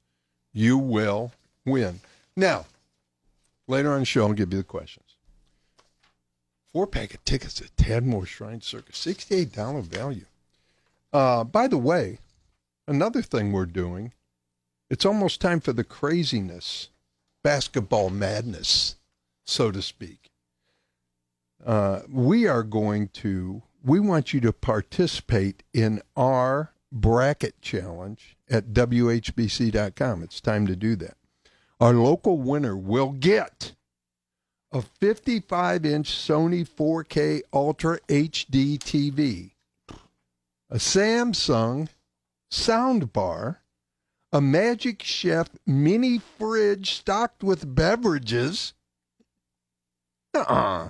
you will win. Now, later on the show, I'll give you the questions. Four pack of tickets at Tadmor Shrine Circus, $68 value. Uh, by the way, another thing we're doing, it's almost time for the craziness, basketball madness, so to speak. Uh, we are going to, we want you to participate in our bracket challenge at WHBC.com. It's time to do that. Our local winner will get a 55 inch Sony 4K Ultra HD TV, a Samsung soundbar, a Magic Chef mini fridge stocked with beverages, uh-uh.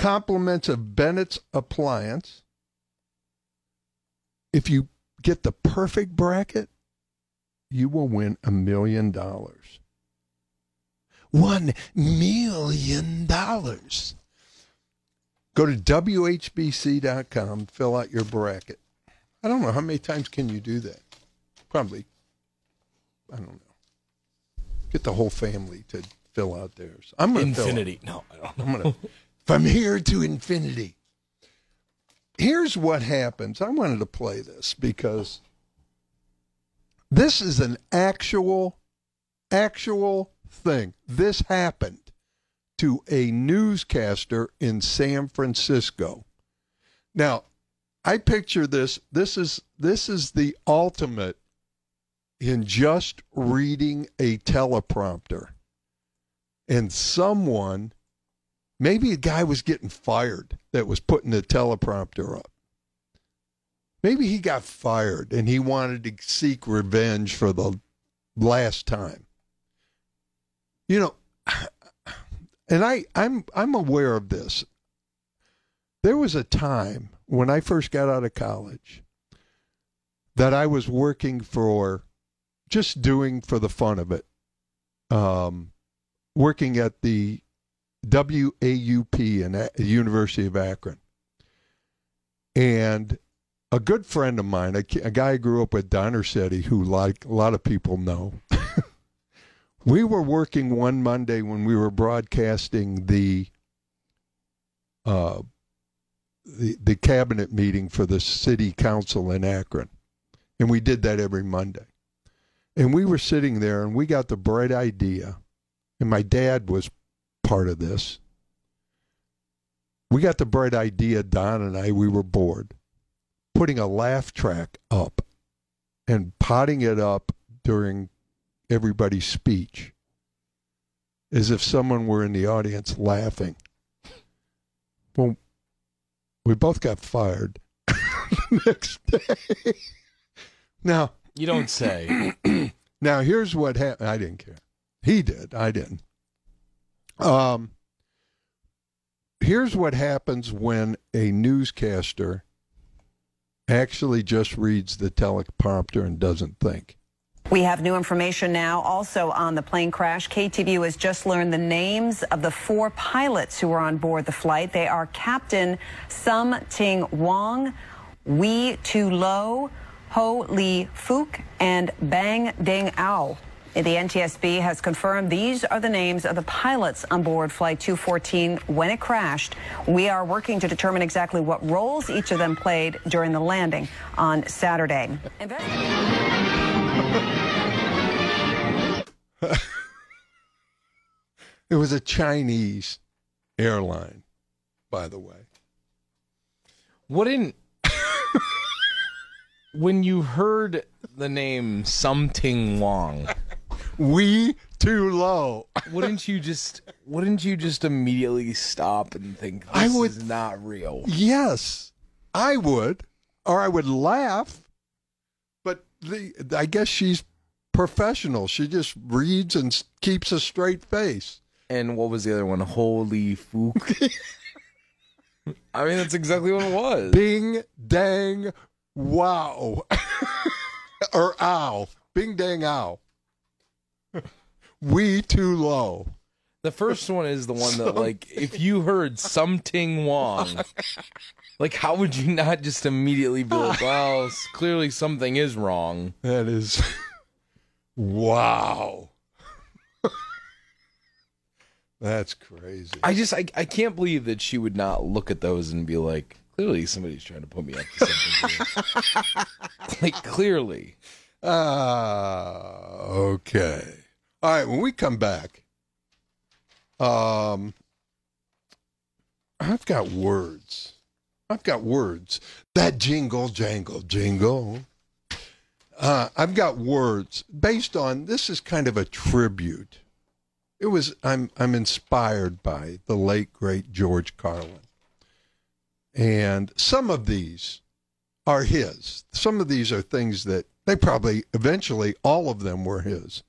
Compliments of Bennett's appliance. If you get the perfect bracket, you will win a million dollars. One million dollars. Go to WHBC.com, fill out your bracket. I don't know how many times can you do that? Probably, I don't know. Get the whole family to fill out theirs. I'm going to fill out- Infinity. No, I don't know. I'm gonna from here to infinity. Here's what happens. I wanted to play this because this is an actual, actual thing. This happened to a newscaster in San Francisco. Now, I picture this. This is this is the ultimate in just reading a teleprompter. And someone, maybe a guy was getting fired that was putting the teleprompter up. Maybe he got fired and he wanted to seek revenge for the last time. You know, and I, I'm I'm aware of this. There was a time when I first got out of college that I was working for just doing for the fun of it. Um, working at the WAUP in the University of Akron. And a good friend of mine, a, a guy I grew up with, Donner City, who like a lot of people know, we were working one Monday when we were broadcasting the uh, the, the cabinet meeting for the city council in Akron. And we did that every Monday. And we were sitting there and we got the bright idea, and my dad was part of this. We got the bright idea, Don and I, we were bored, putting a laugh track up and potting it up during everybody's speech as if someone were in the audience laughing. Well, we both got fired the next day. now, You don't say. now here's what happened. I didn't care. He did. I didn't. Um, here's what happens when a newscaster actually just reads the teleprompter and doesn't think. We have new information now also on the plane crash. KTVU has just learned the names of the four pilots who were on board the flight. They are Captain Sum Ting Wong, Wee Tu Lo, Ho Lee Fook, and Bang Ding Ao. The NTSB has confirmed these are the names of the pilots on board Flight 214 when it crashed. We are working to determine exactly what roles each of them played during the landing on Saturday. It was a Chinese airline, by the way. Wouldn't when you heard the name Something Wong, We too low. wouldn't you just wouldn't you just immediately stop and think this I would- is not real? Yes, I would, or I would laugh. But the I guess she's professional. She just reads and keeps a straight face. And what was the other one? Holy fook. I mean, that's exactly what it was. Bing dang wow, or ow, bing dang ow. We too low. The first one is the one that, like, if you heard something Wong, like, how would you not just immediately be like, well, s- clearly something is wrong? That is wow. That's crazy. I just, I, I can't believe that she would not look at those and be like, clearly somebody's trying to put me up to something. here." like, clearly. Ah, okay. All right, when we come back, um, I've got words. I've got words. That jingle, jangle, jingle. Uh, I've got words based on this is kind of a tribute. It was I'm I'm inspired by the late great George Carlin. And some of these are his. Some of these are things that they probably eventually all of them were his.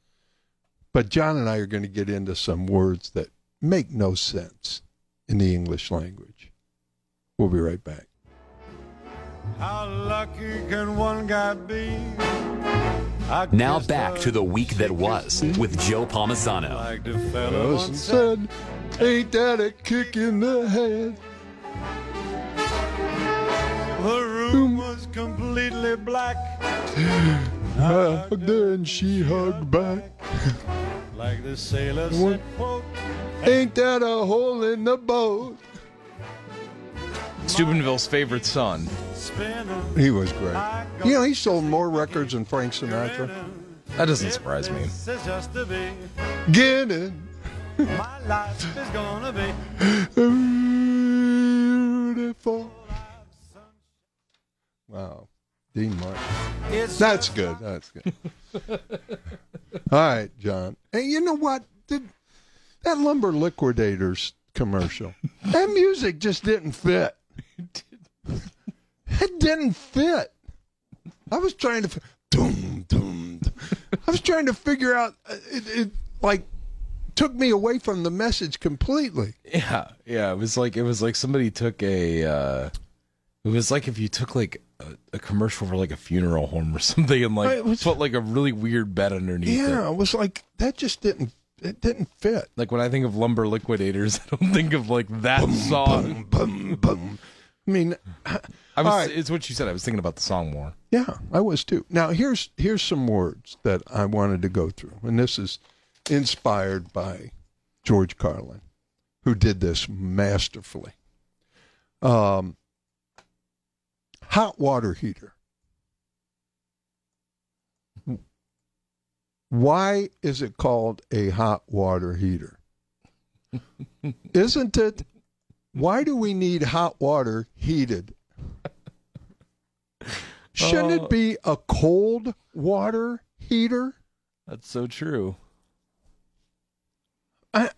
But John and I are going to get into some words that make no sense in the English language. We'll be right back. How lucky can one guy be? I Now back to the week that was with Joe Palmisano. Like the fella once said, said, ain't that a kick in the head? the room was completely black. Uh, then she hugged back. Like the sailor said, quote, Ain't that a hole in the boat? Steubenville's favorite son. He was great. You know, he sold more records than Frank Sinatra. That doesn't surprise me. This is just to be. Get it. My life is gonna be. Beautiful. Wow. Dean Martin. That's good. That's good. All right, John. Hey, you know what? Did that lumber liquidators commercial? That music just didn't fit. It didn't fit. I was trying to, fi- dum dum. dum. I was trying to figure out. uh, It, it like took me away from the message completely. Yeah, yeah. It was like it was like somebody took a. Uh, it was like if you took like a, a commercial for like a funeral home or something and like it was- put like a really weird bed underneath Yeah, it. I was like, that just didn't. It didn't fit. Like when I think of lumber liquidators, I don't think of like that song. Bum, bum. I mean, I was. Right. It's what you said. I was thinking about the song more. Yeah, I was too. Now here's here's some words that I wanted to go through, and this is inspired by George Carlin, who did this masterfully. Um, hot water heater. Why is it called a hot water heater? Isn't it? Why do we need hot water heated? Shouldn't it oh. be a cold water heater? That's so true. I,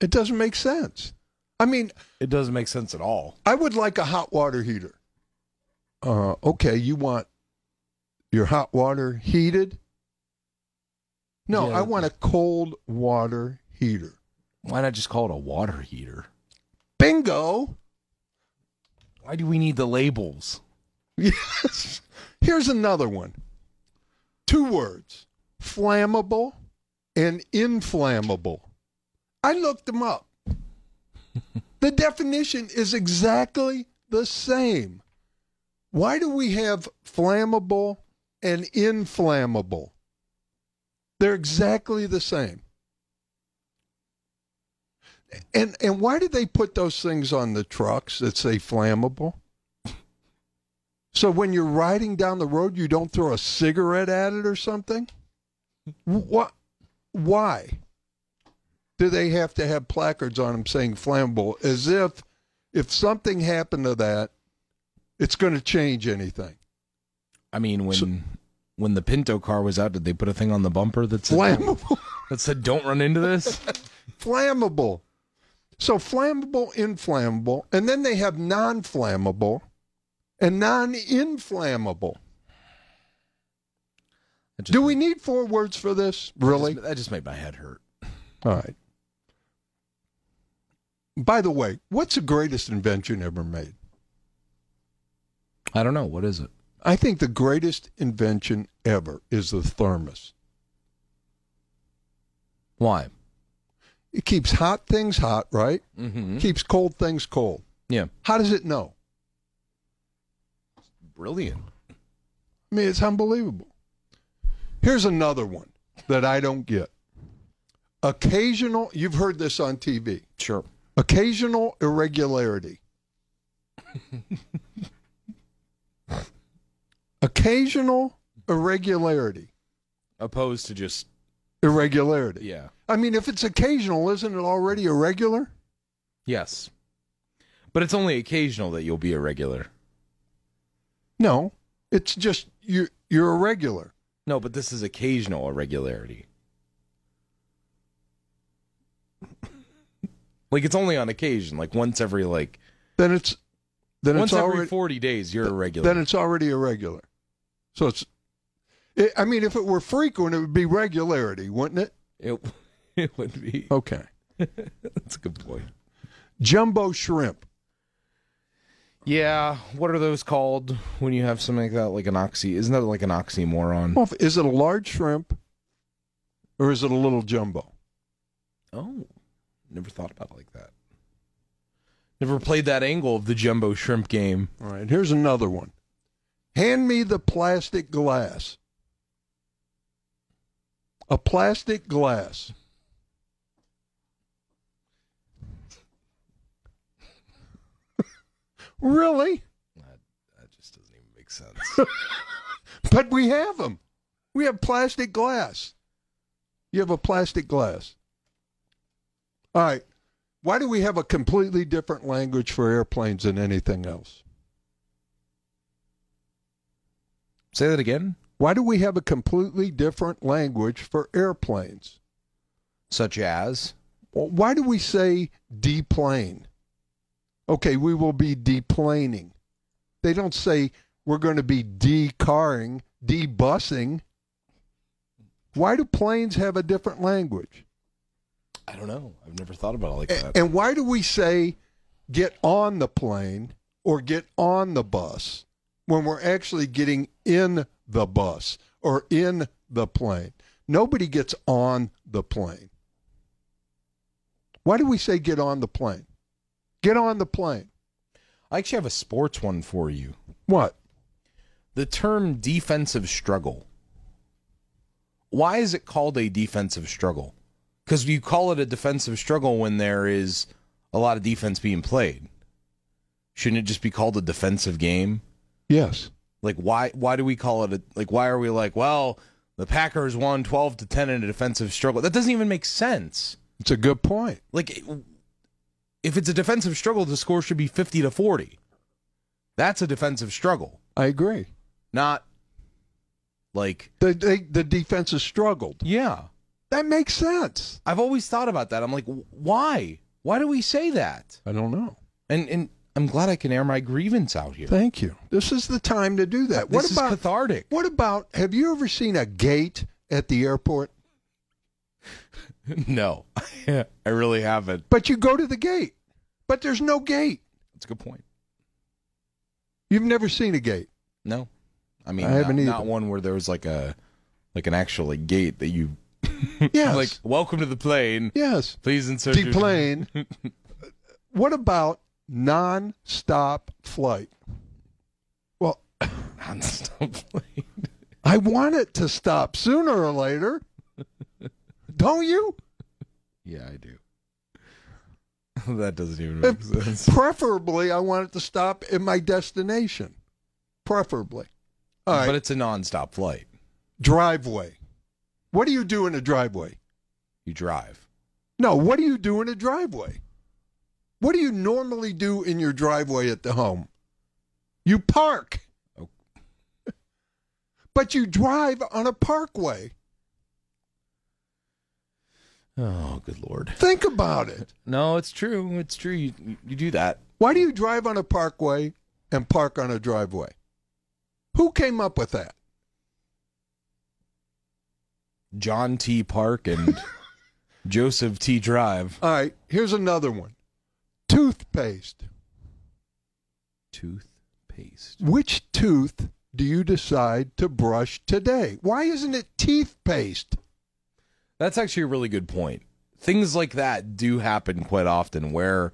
it doesn't make sense. I mean, It doesn't make sense at all. I would like a hot water heater. Uh, okay, you want your hot water heated? No, Yeah. I want a cold water heater. Why not just call it a water heater? Bingo! Why do we need the labels? Yes. Here's another one. Two words flammable and inflammable. I looked them up. The definition is exactly the same. Why do we have flammable and inflammable? They're exactly the same. And and why did they put those things on the trucks that say flammable? So when you're riding down the road, you don't throw a cigarette at it or something? What? Why do they have to have placards on them saying flammable, as if if something happened to that, it's going to change anything? I mean, when So- when the Pinto car was out, did they put a thing on the bumper that said Flammable, that said "Don't run into this"? flammable. So flammable, inflammable, and then they have non-flammable and non-inflammable. Do we need four words for this? that Really? just- That just made my head hurt. All right. By the way, what's the greatest invention ever made? I don't know. What is it? I think the greatest invention ever is the thermos. Why? It keeps hot things hot, right? Mm-hmm. Keeps cold things cold. Yeah, How does it know? brilliant. I mean, it's unbelievable. Here's another one that I don't get. Occasional, you've heard this on TV. Sure. Occasional irregularity. Occasional irregularity. Opposed to just Irregularity. yeah. I mean, if it's occasional, isn't it already irregular? Yes. But it's only occasional that you'll be irregular. No, it's just you. You're irregular. No, but this is occasional irregularity. Like it's only on occasion, like once every like Then it's then once it's every already forty days you're irregular. then it's already irregular. So it's. It, I mean, if it were frequent, it would be regularity, wouldn't it? it it would be. Okay. That's a good point. Jumbo shrimp. Yeah, what are those called when you have something like that, like an oxy? Isn't that like an oxymoron? Well, is it a large shrimp, or is it a little jumbo? Oh, never thought about it like that. Never played that angle of the jumbo shrimp game. All right. Here's another one. Hand me the plastic glass. A plastic glass. really? That, that just doesn't even make sense. But we have them. We have plastic glass. You have a plastic glass. All right. Why do we have a completely different language for airplanes than anything else? Say that again. Why do we have a completely different language for airplanes? Such as Well, Why do we say deplane? Okay, we will be deplaning. They don't say we're going to be decarring, debusing. Why do planes have a different language? I don't know. I've never thought about it like that. And why do we say get on the plane or get on the bus when we're actually getting in the bus or in the plane? Nobody gets on the plane. Why do we say get on the plane? Get on the plane. I actually have a sports one for you. What? The term defensive struggle. Why is it called a defensive struggle? Because you call it a defensive struggle when there is a lot of defense being played. Shouldn't it just be called a defensive game? Yes. Like why why do we call it a like why are we like, well, the Packers won 12 to 10 in a defensive struggle. That doesn't even make sense. It's a good point. Like if it's a defensive struggle, the score should be 50 to 40. That's a defensive struggle, I agree. not like The, they, the defense has struggled. yeah. That makes sense. I've always thought about that. I'm like, why? Why do we say that? I don't know. And and I'm glad I can air my grievance out here. Thank you. This is the time to do that. This what is about cathartic. What about have you ever seen a gate at the airport? no, I really haven't. But you go to the gate, but there's no gate. That's a good point. You've never seen a gate. No, I mean, I haven't not, either. not one where there was like a like an actual like gate that you Yes. like. Welcome to the plane. yes. Please insert your- Deplane. what about non-stop flight? Well, Non-stop plane. I want it to stop sooner or later. Don't you? Yeah, I do. that doesn't even make sense. Preferably, I want it to stop at my destination. Preferably. All right. But it's a non-stop flight. driveway. What do you do in a driveway? You drive. No, what do you do in a driveway? What do you normally do in your driveway at the home? You park. Oh. but you drive on a parkway. Oh, good lord. Think about it. No, it's true. It's true. You, you do that. Why do you drive on a parkway and park on a driveway? Who came up with that? John T. Park and Joseph T. Drive. All right, here's another one. Toothpaste. Toothpaste. Which tooth do you decide to brush today? Why isn't it teeth paste? That's actually a really good point. Things like that do happen quite often where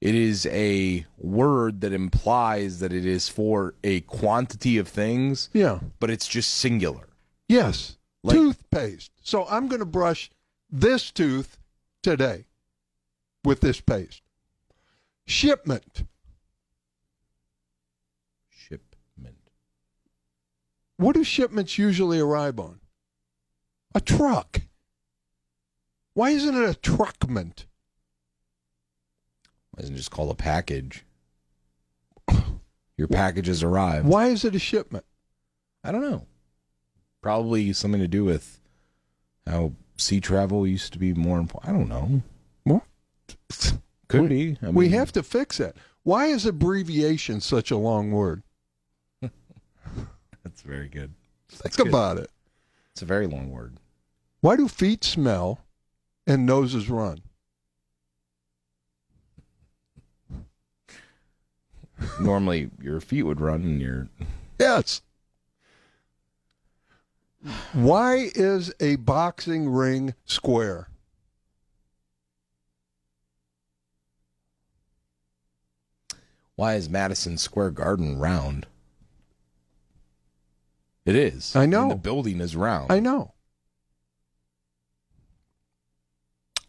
it is a word that implies that it is for a quantity of things, Yeah. but it's just singular. Yes. Like- toothpaste. So I'm going to brush this tooth today with this paste. Shipment. Shipment. What do shipments usually arrive on? A truck. Why isn't it a truckment? Why isn't it just called a package? Your packages arrive. Why is it a shipment? I don't know. Probably something to do with how sea travel used to be more important. I don't know. Well, Could be. I we have to fix it. Why is abbreviation such a long word? That's very good. Think good. about it. It's a very long word. Why do feet smell and noses run? Normally, your feet would run and your Yes. Why is a boxing ring square? Why is Madison Square Garden round? It is. I know. the building is round. I know.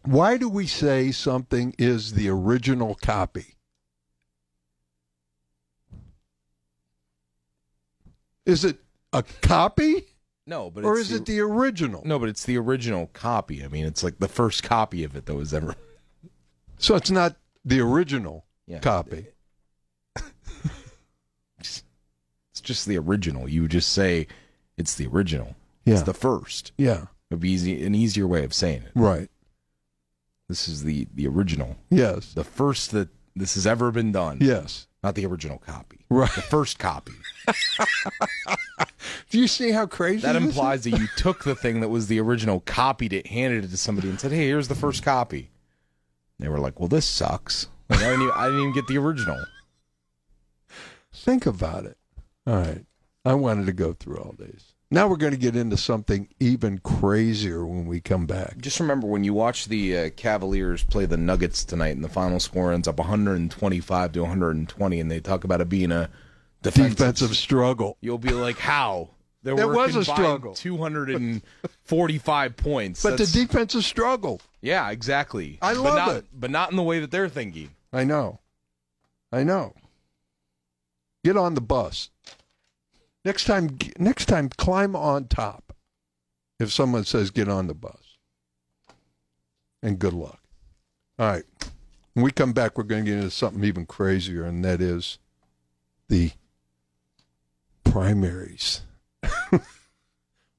Why do we say something is the original copy? Is it a copy no, but or is it the original? no? But it's the original copy. I mean, it's like the first copy of it that was ever. So it's not the original Yeah. copy. It's just the original. You would just say it's the original. Yeah. It's the first. Yeah. It'd be easy, an easier way of saying it. Right. This is the the original, Yes. the first that this has ever been done. Yes. Not the original copy. Right. the first copy. Do you see how crazy That this is? implies that you took the thing that was the original, copied it, handed it to somebody, and said, "Hey, here's the first copy." They were like, "Well, this sucks. Like, I, didn't even, I didn't even get the original." Think about it. All right. I wanted to go through all these. Now we're going to get into something even crazier when we come back. Just remember when you watch the uh, Cavaliers play the Nuggets tonight, and the final score ends up 125 to 120, and they talk about it being a defensive. Defensive struggle. You'll be like, "How?" There was a struggle. 245 points. But That's- the defensive struggle. yeah, exactly. I but love not, it. but not in the way that they're thinking. I know. I know. Get on the bus. Next time next time climb on top. If someone says get on the bus. And good luck. All right. When we come back we're going to get into something even crazier and that is the primaries.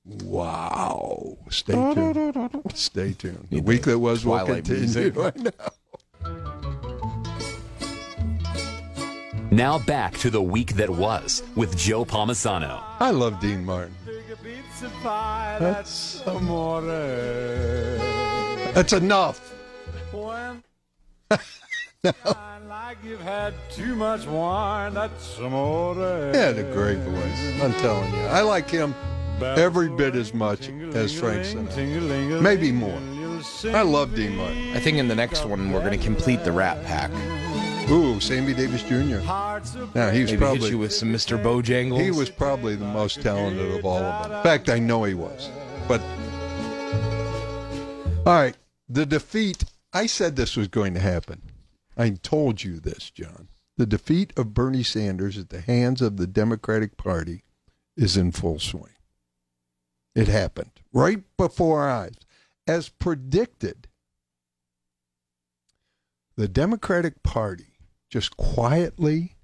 wow. Stay tuned. Stay tuned. The week that was will continue. music. I know. Now back to the week that was with Joe Palmisano. I love Dean Martin. Big pizza pie, that's amore. That's enough. When like you've had too much wine, that's amore. He had a great voice. I'm telling you. I like him every bit as much as Frank Sinatra. Maybe more. I love Dean Martin. I think in the next one we're going to complete the Rat Pack. Ooh, Sammy Davis Jr. Now he was Maybe hit probably you with some Mr. Bojangles. he was probably the most talented of all of them. In fact, I know he was. But all right, the defeat. I said this was going to happen. I told you this, John. The defeat of Bernie Sanders at the hands of the Democratic Party is in full swing. It happened right before our eyes, as predicted. The Democratic Party just quietly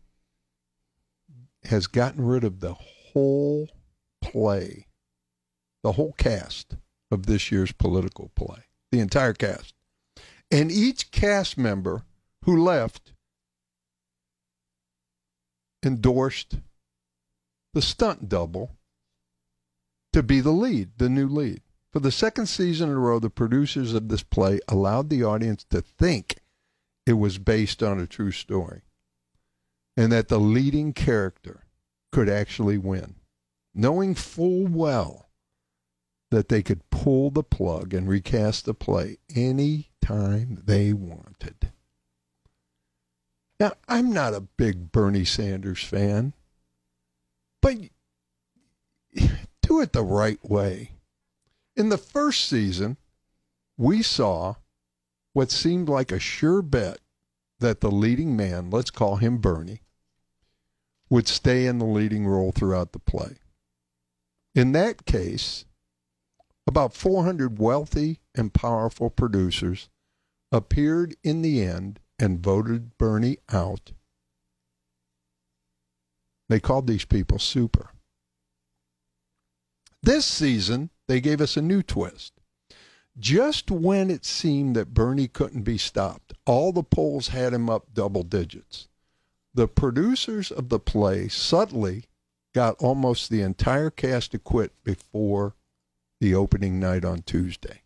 has gotten rid of the whole play, the whole cast of this year's political play, the entire cast. And each cast member who left endorsed the stunt double to be the lead, the new lead. For the second season in a row, the producers of this play allowed the audience to think it was based on a true story and that the leading character could actually win, knowing full well that they could pull the plug and recast the play any time they wanted. Now, I'm not a big Bernie Sanders fan, but do it the right way. In the first season, we saw what seemed like a sure bet that the leading man, let's call him Bernie, would stay in the leading role throughout the play. In that case, about 400 wealthy and powerful producers appeared in the end and voted Bernie out. They called these people super. This season, they gave us a new twist. Just when it seemed that Bernie couldn't be stopped, all the polls had him up double digits. The producers of the play subtly got almost the entire cast to quit before the opening night on Tuesday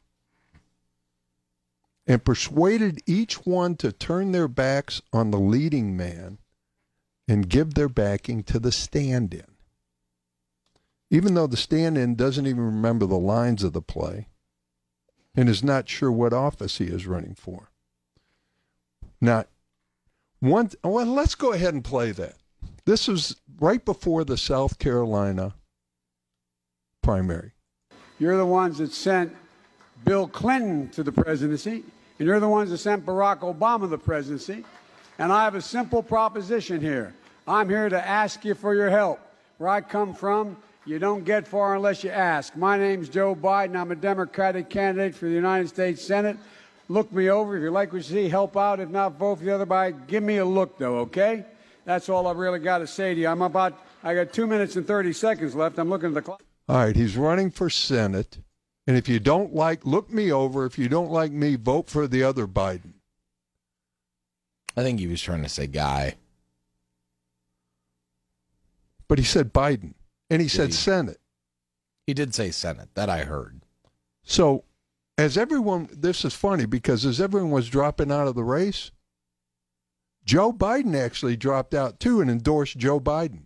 and persuaded each one to turn their backs on the leading man and give their backing to the stand in. Even though the stand in doesn't even remember the lines of the play and is not sure what office he is running for. Not one, well, let's go ahead and play that. This was right before the South Carolina primary. You're the ones that sent Bill Clinton to the presidency, and you're the ones that sent Barack Obama to the presidency. And I have a simple proposition here. I'm here to ask you for your help. Where I come from, you don't get far unless you ask. My name's Joe Biden. I'm a Democratic candidate for the United States Senate. Look me over. If you like what you see, help out. If not, vote for the other guy. Give me a look, though, okay? That's all I've really got to say to you. I'm about I got two minutes and 30 seconds left. I'm looking at the clock. All right, he's running for Senate. And if you don't like, look me over. If you don't like me, vote for the other Biden. I think he was trying to say guy. But he said Biden. And he said he? Senate. He did say Senate. That I heard. So, as everyone, this is funny because as everyone was dropping out of the race, Joe Biden actually dropped out too and endorsed Joe Biden.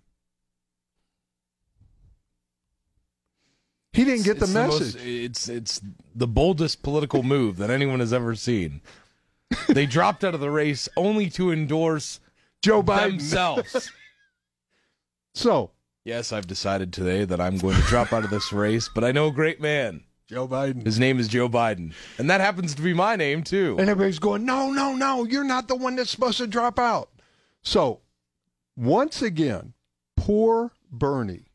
He didn't get the It's message. most- it's it's the boldest political move that anyone has ever seen. They dropped out of the race only to endorse Joe Biden. themselves. So, yes, I've decided today that I'm going to drop out of this race, but I know a great man. Joe Biden. His name is Joe Biden, and that happens to be my name too. And everybody's going, no, no, no, you're not the one that's supposed to drop out. So, once again, poor Bernie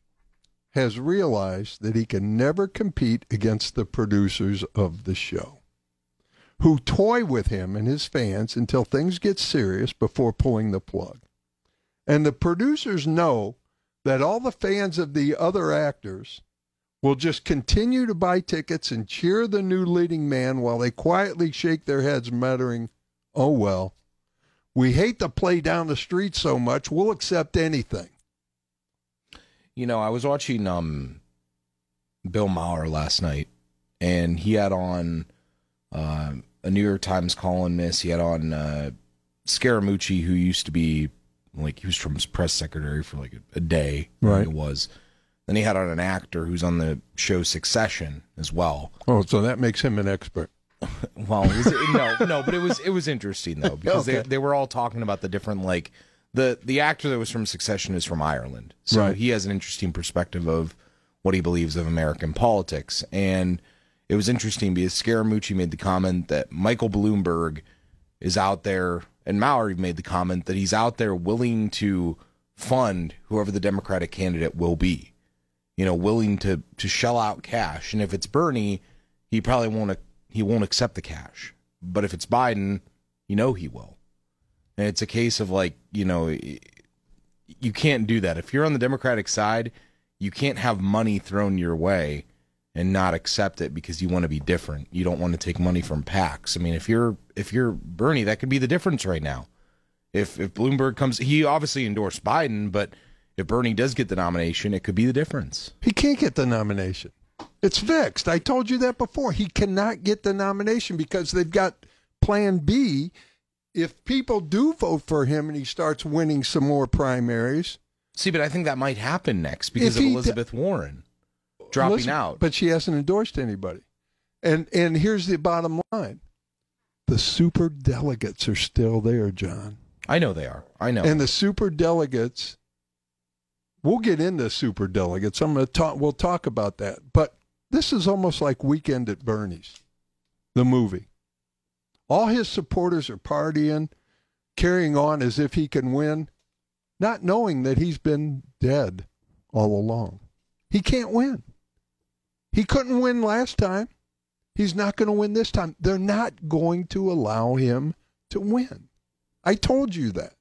has realized that he can never compete against the producers of the show, who toy with him and his fans until things get serious before pulling the plug. And the producers know that all the fans of the other actors will just continue to buy tickets and cheer the new leading man while they quietly shake their heads, muttering, Oh, well, we hate to play down the street so much, we'll accept anything. You know, I was watching um Bill Maher last night, and he had on uh, a New York Times columnist. He had on uh, Scaramucci, who used to be like he was Trump's press secretary for like a, a day. Right. It was. Then he had on an actor who's on the show Succession as well. Oh, so that makes him an expert. Well, it no, no, but it was it was interesting though because Okay. they they were all talking about the different like the the actor that was from Succession is from Ireland, so Right. he has an interesting perspective of what he believes of American politics, and it was interesting because Scaramucci made the comment that Michael Bloomberg is out there, and Maher made the comment that he's out there willing to fund whoever the Democratic candidate will be, you know, willing to to shell out cash, and if it's Bernie, he probably won't he won't accept the cash. But if it's Biden, you know he will. And it's a case of like, you know, you can't do that. If you're on the Democratic side, you can't have money thrown your way and not accept it because you want to be different. You don't want to take money from PACs. I mean, if you're if you're Bernie, that could be the difference right now. If if Bloomberg comes, he obviously endorsed Biden, but if Bernie does get the nomination, it could be the difference. He can't get the nomination. It's fixed. I told you that before. He cannot get the nomination because they've got plan B. If people do vote for him and he starts winning some more primaries, See, but I think that might happen next because of he d- Elizabeth Warren dropping Listen, out. But she hasn't endorsed anybody. And and here's the bottom line. The super delegates are still there, John. I know they are. I know. And the super delegates we'll get into super delegates. I'm going to talk we'll talk about that. But this is almost like Weekend at Bernie's, the movie. All his supporters are partying, carrying on as if he can win, not knowing that he's been dead all along. He can't win. He couldn't win last time. He's not going to win this time. They're not going to allow him to win. I told you that.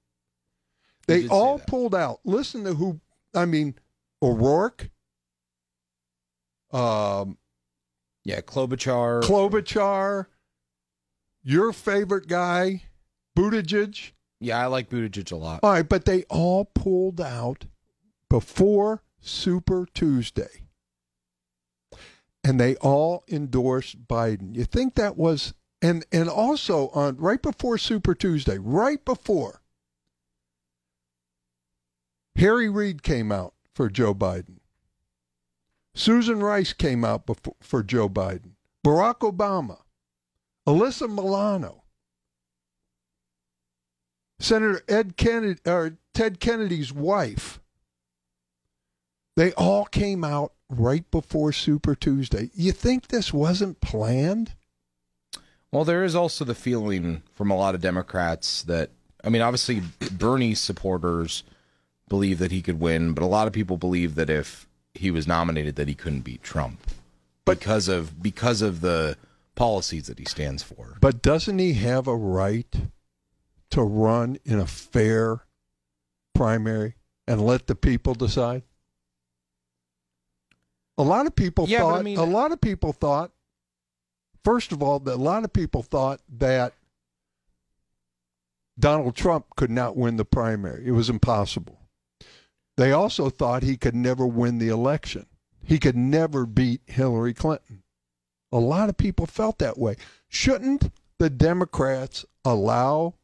They say all that. pulled out. Listen to who, I mean, O'Rourke, um, yeah, Klobuchar. Klobuchar, your favorite guy, Buttigieg. yeah, I like Buttigieg a lot. All right, but they all pulled out before Super Tuesday. And they all endorsed Biden. You think that was and and also on right before Super Tuesday, right before Harry Reid came out for Joe Biden. Susan Rice came out before, for Joe Biden. Barack Obama, Alyssa Milano, Senator Ed Kennedy or Ted Kennedy's wife. They all came out right before Super Tuesday. You think this wasn't planned? Well, there is also the feeling from a lot of Democrats that, I mean, obviously Bernie supporters believe that he could win, but a lot of people believe that if he was nominated, that he couldn't beat Trump because of because of the policies that he stands for. But doesn't he have a right to run in a fair primary? and let the people decide? A lot of people Yeah, but I thought. mean- a uh, lot of people thought. First of all, that a lot of people thought that Donald Trump could not win the primary. It was impossible. They also thought he could never win the election. He could never beat Hillary Clinton. A lot of people felt that way. Shouldn't the Democrats allow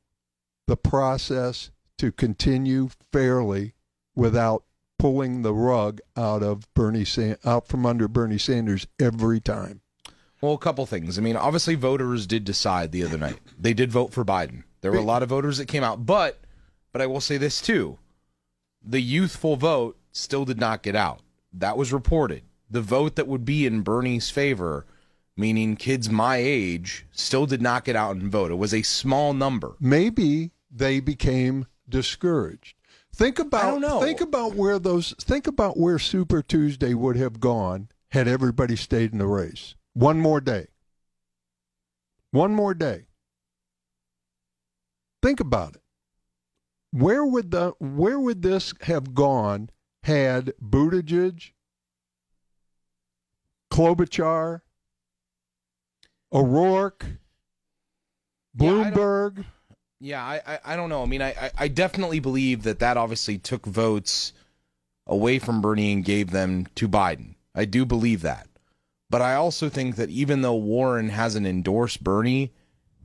the process to continue fairly without pulling the rug out of Bernie San- out from under Bernie Sanders every time? Well, a couple things. I mean, obviously, voters did decide the other night. They did vote for Biden. There were a lot of voters that came out, but but I will say this too: the youthful vote still did not get out. That was reported. The vote that would be in Bernie's favor, meaning kids my age, still did not get out and vote. It was a small number. maybe they became discouraged. Think about think about where those think about where Super Tuesday would have gone had everybody stayed in the race. One more day. One more day. Think about it. Where would the where would this have gone had Buttigieg, Klobuchar, O'Rourke, Yeah, I don't- Bloomberg? Yeah, I, I, I don't know. I mean, I, I- I definitely believe that that obviously took votes away from Bernie and gave them to Biden. I do believe that. But I also think that even though Warren hasn't endorsed Bernie,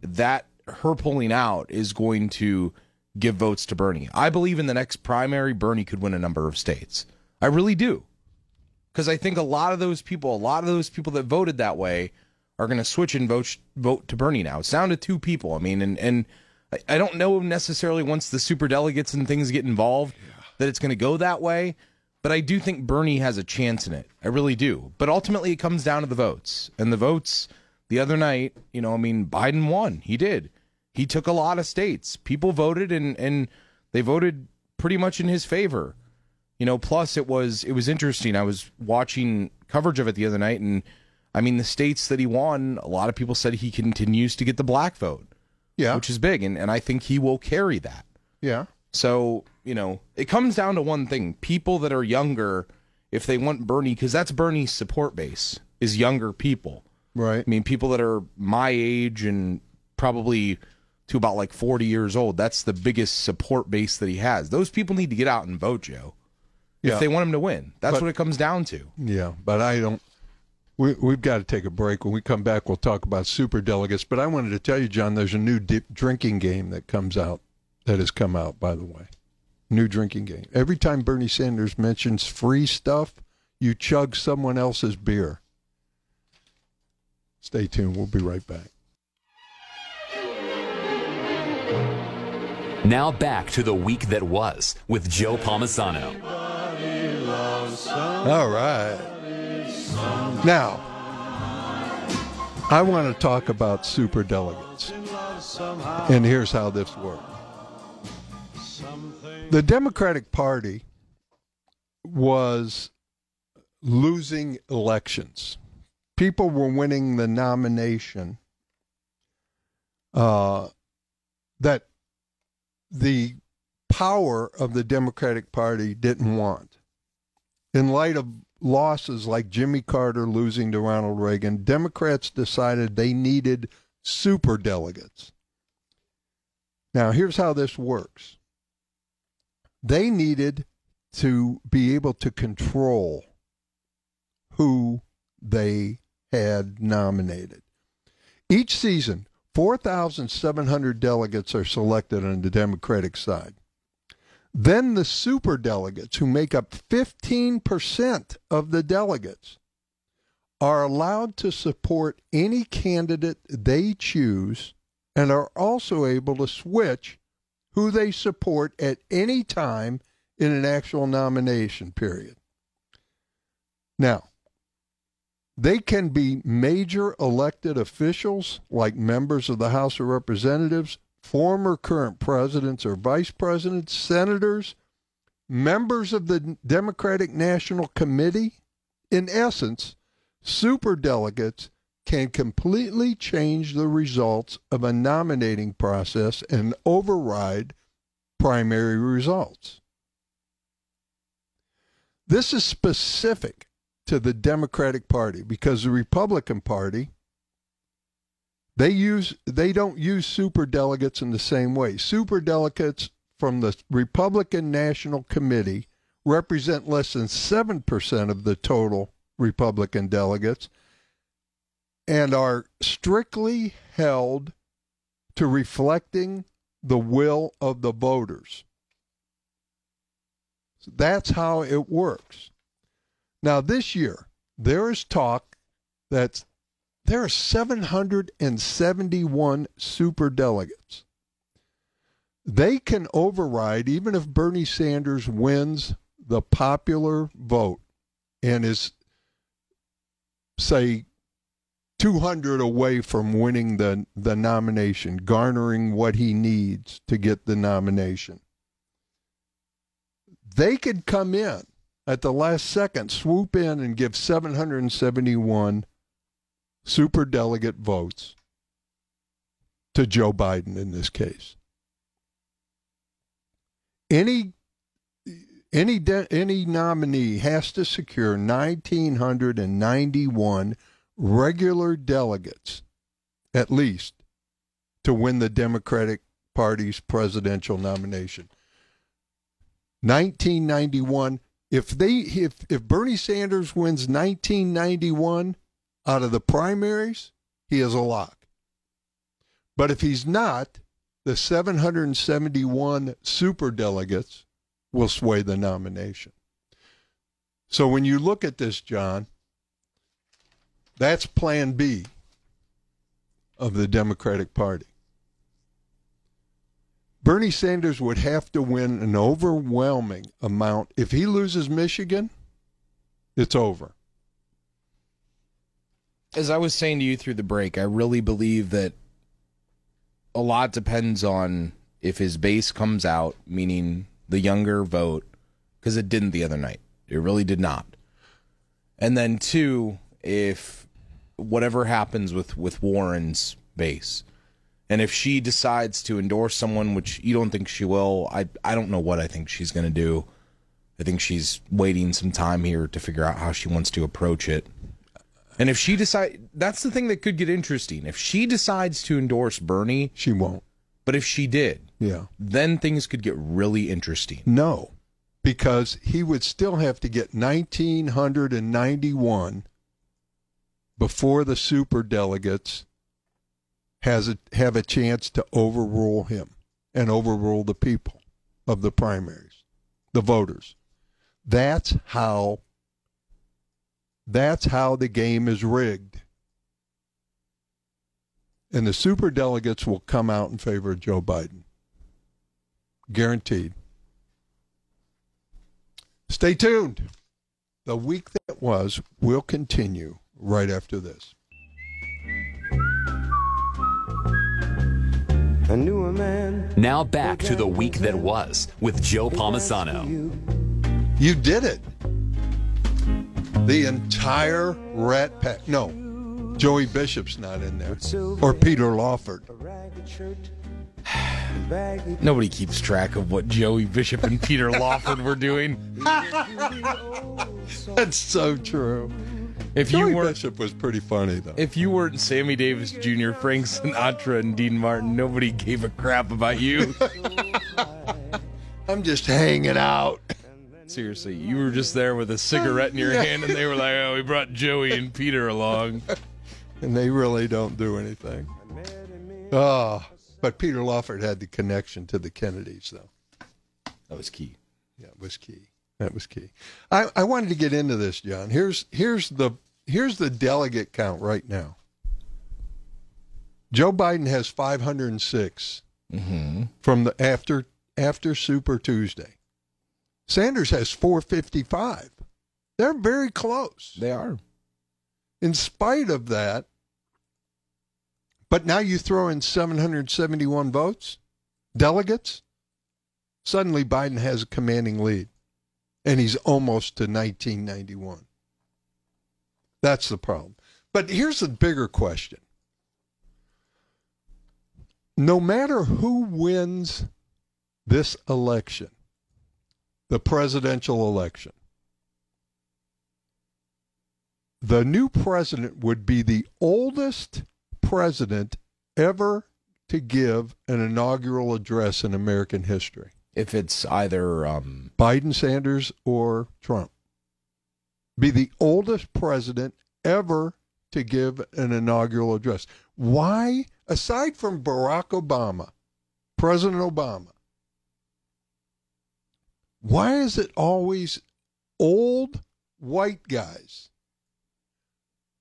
that her pulling out is going to give votes to Bernie. I believe in the next primary, Bernie could win a number of states. I really do. Because I think a lot of those people, a lot of those people that voted that way, are going to switch and vote vote to Bernie now. It's down to two people. I mean, and and I- I don't know necessarily once the super delegates and things get involved that it's going to go that way. But I do think Bernie has a chance in it. I really do. But ultimately, it comes down to the votes. And the votes the other night, you know, I mean, Biden won. He did. He took a lot of states. People voted, and and they voted pretty much in his favor. You know, plus it was it was interesting. I was watching coverage of it the other night, and I mean, the states that he won, a lot of people said he continues to get the black vote, Yeah. which is big, and and I think he will carry that. yeah. So, you know, it comes down to one thing. People that are younger, if they want Bernie, because that's Bernie's support base, is younger people. Right. I mean, people that are my age and probably to about like 40 years old. That's the biggest support base that he has. Those people need to get out and vote, Joe. Yeah. If they want him to win. That's But- what it comes down to. Yeah, but I don't. We, we've got to take a break. When we come back, we'll talk about super delegates. But I wanted to tell you, John, there's a new drinking game that comes out, that has come out, by the way. New drinking game. Every time Bernie Sanders mentions free stuff, you chug someone else's beer. Stay tuned. We'll be right back. Now back to the week that was with Joe Palmisano. All right. Now, I want to talk about super delegates. And here's how this works. The Democratic Party was losing elections. People were winning the nomination uh, that the power of the Democratic Party didn't want in light of losses like Jimmy Carter losing to Ronald Reagan, Democrats decided they needed super delegates. Now, here's how this works they needed to be able to control who they had nominated. Each season, 4,700 delegates are selected on the Democratic side. Then the super delegates, who make up 15% of the delegates, are allowed to support any candidate they choose and are also able to switch who they support at any time in an actual nomination period. Now, they can be major elected officials like members of the House of Representatives, former current presidents or vice presidents, senators, members of the Democratic National Committee. In essence, super delegates can completely change the results of a nominating process and override primary results. This is specific to the Democratic Party because the Republican Party they use they don't use super delegates in the same way. Super delegates from the Republican National Committee represent less than 7% of the total Republican delegates and are strictly held to reflecting the will of the voters. So that's how it works. Now, this year, there is talk that there are 771 super delegates. They can override, even if Bernie Sanders wins the popular vote and is, say, 200 away from winning the, the nomination, garnering what he needs to get the nomination. They could come in at the last second, swoop in and give 771 super delegate votes to Joe Biden in this case. Any any de- any nominee has to secure 1991 regular delegates at least to win the Democratic Party's presidential nomination. 1991 if they if if Bernie Sanders wins 1991 out of the primaries, he is a lock. But if he's not, the 771 super delegates will sway the nomination. So when you look at this, John, that's plan B of the Democratic Party. Bernie Sanders would have to win an overwhelming amount. If he loses Michigan, it's over. As I was saying to you through the break, I really believe that a lot depends on if his base comes out, meaning the younger vote, because it didn't the other night. It really did not. And then two, if whatever happens with with Warren's base, and if she decides to endorse someone, which you don't think she will, I I don't know what I think she's going to do. I think she's waiting some time here to figure out how she wants to approach it. And if she decide, that's the thing that could get interesting. If she decides to endorse Bernie, She won't. but if she did, Yeah. then things could get really interesting. No, because he would still have to get 1991 before the super delegates has a, have a chance to overrule him and overrule the people of the primaries, the voters. That's how that's how the game is rigged. And the super delegates will come out in favor of Joe Biden. Guaranteed. Stay tuned. The week that was will continue right after this. I knew man. Now back to the week that was with Joe Palmisano. You did it. The entire Rat Pack. No, Joey Bishop's not in there. Or Peter Lawford. A ragged shirt. Baggy Nobody keeps track of what Joey Bishop and Peter Lawford were doing. That's so true. If Joey you weren't Bishop was pretty funny, though. if you weren't Sammy Davis Jr., Frank Sinatra, and Dean Martin, nobody gave a crap about you. I'm just hanging out. Seriously, you were just there with a cigarette in your hand, and they were like, "Oh, we brought Joey and Peter along." And they really don't do anything. Oh, but Peter Lawford had the connection to the Kennedys, though. That was key. Yeah, it was key. That was key. I, I wanted to get into this, John. Here's here's the here's the delegate count right now. Joe Biden has 506 mm-hmm. from the after after Super Tuesday. Sanders has 455. They're very close. They are. In spite of that, but now you throw in 771 votes, delegates, suddenly Biden has a commanding lead. And he's almost to 1991. That's the problem. But here's the bigger question. No matter who wins this election, the presidential election, the new president would be the oldest president ever to give an inaugural address in American history. If it's either um, Biden, Sanders, or Trump. Be the oldest president ever to give an inaugural address. Why, aside from Barack Obama, President Obama, why is it always old white guys?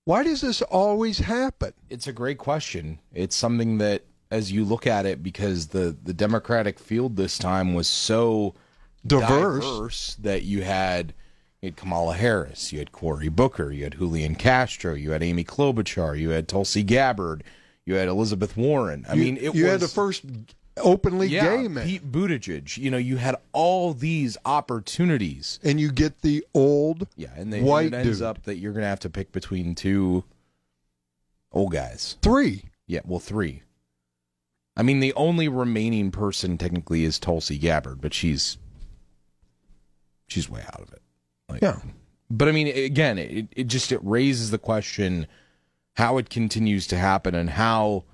Why does this always happen? It's a great question. It's something that, as you look at it, because the the Democratic field this time was so Diverse. diverse that you had you had Kamala Harris, you had Cory Booker, you had Julian Castro, you had Amy Klobuchar, you had Tulsi Gabbard, you had Elizabeth Warren. I You- mean, it you was had the first openly yeah, gay man, Pete Buttigieg. You know, you had all these opportunities. and you get the old Yeah, and, they, white it ends dude. up that you're going to have to pick between two old guys. three. Yeah, well, three. I mean, the only remaining person technically is Tulsi Gabbard, but she's she's way out of it. Like, Yeah. But I mean, again, it it just it raises the question how it continues to happen and how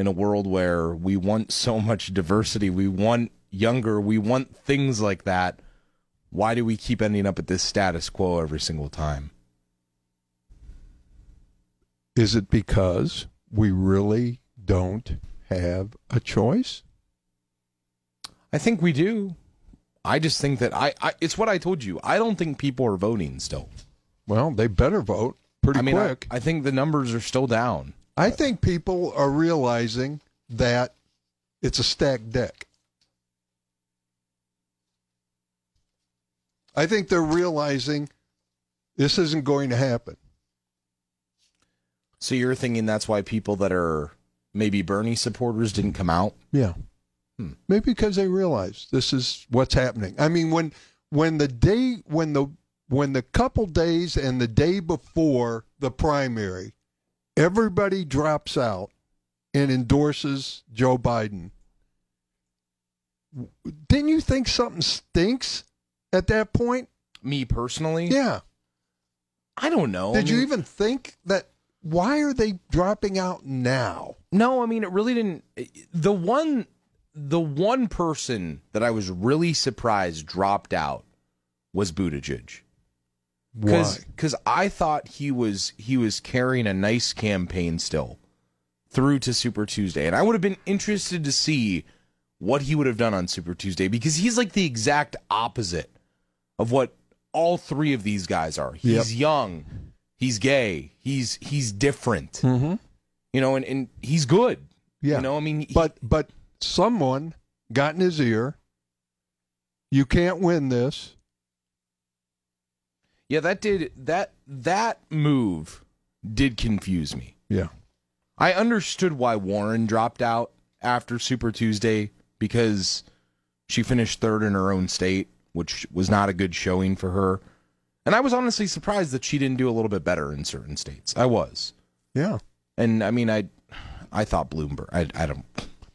in a world where we want so much diversity, we want younger, we want things like that. Why do we keep ending up at this status quo every single time? Is it because we really don't have a choice? I think we do. I just think that I, I it's what I told you. I don't think people are voting still. Well, they better vote pretty I mean, I, quick. I think the numbers are still down. I think people are realizing that it's a stacked deck. I think they're realizing this isn't going to happen. So you're thinking that's why people that are maybe Bernie supporters didn't come out? Yeah. Hmm. Maybe because they realize this is what's happening. I mean, when when the day when the when the couple days and the day before the primary, everybody drops out and endorses Joe Biden. Didn't you think something stinks at that point? Me personally? Yeah. I don't know. Did I you even think that? Why are they dropping out now? No, I mean it really didn't. The one, the one person that I was really surprised dropped out was Buttigieg. Why? Because I thought he was he was carrying a nice campaign still through to Super Tuesday, and I would have been interested to see what he would have done on Super Tuesday because he's like the exact opposite of what all three of these guys are. He's young, he's gay, he's he's different, Mm-hmm. you know, and, and he's good. Yeah. You know, I mean, he- but but someone got in his ear. You can't win this. Yeah, that did that that move did confuse me. Yeah. I understood why Warren dropped out after Super Tuesday because she finished third in her own state, which was not a good showing for her. And I was honestly surprised that she didn't do a little bit better in certain states. I was. Yeah. And I mean I I thought Bloomberg I I don't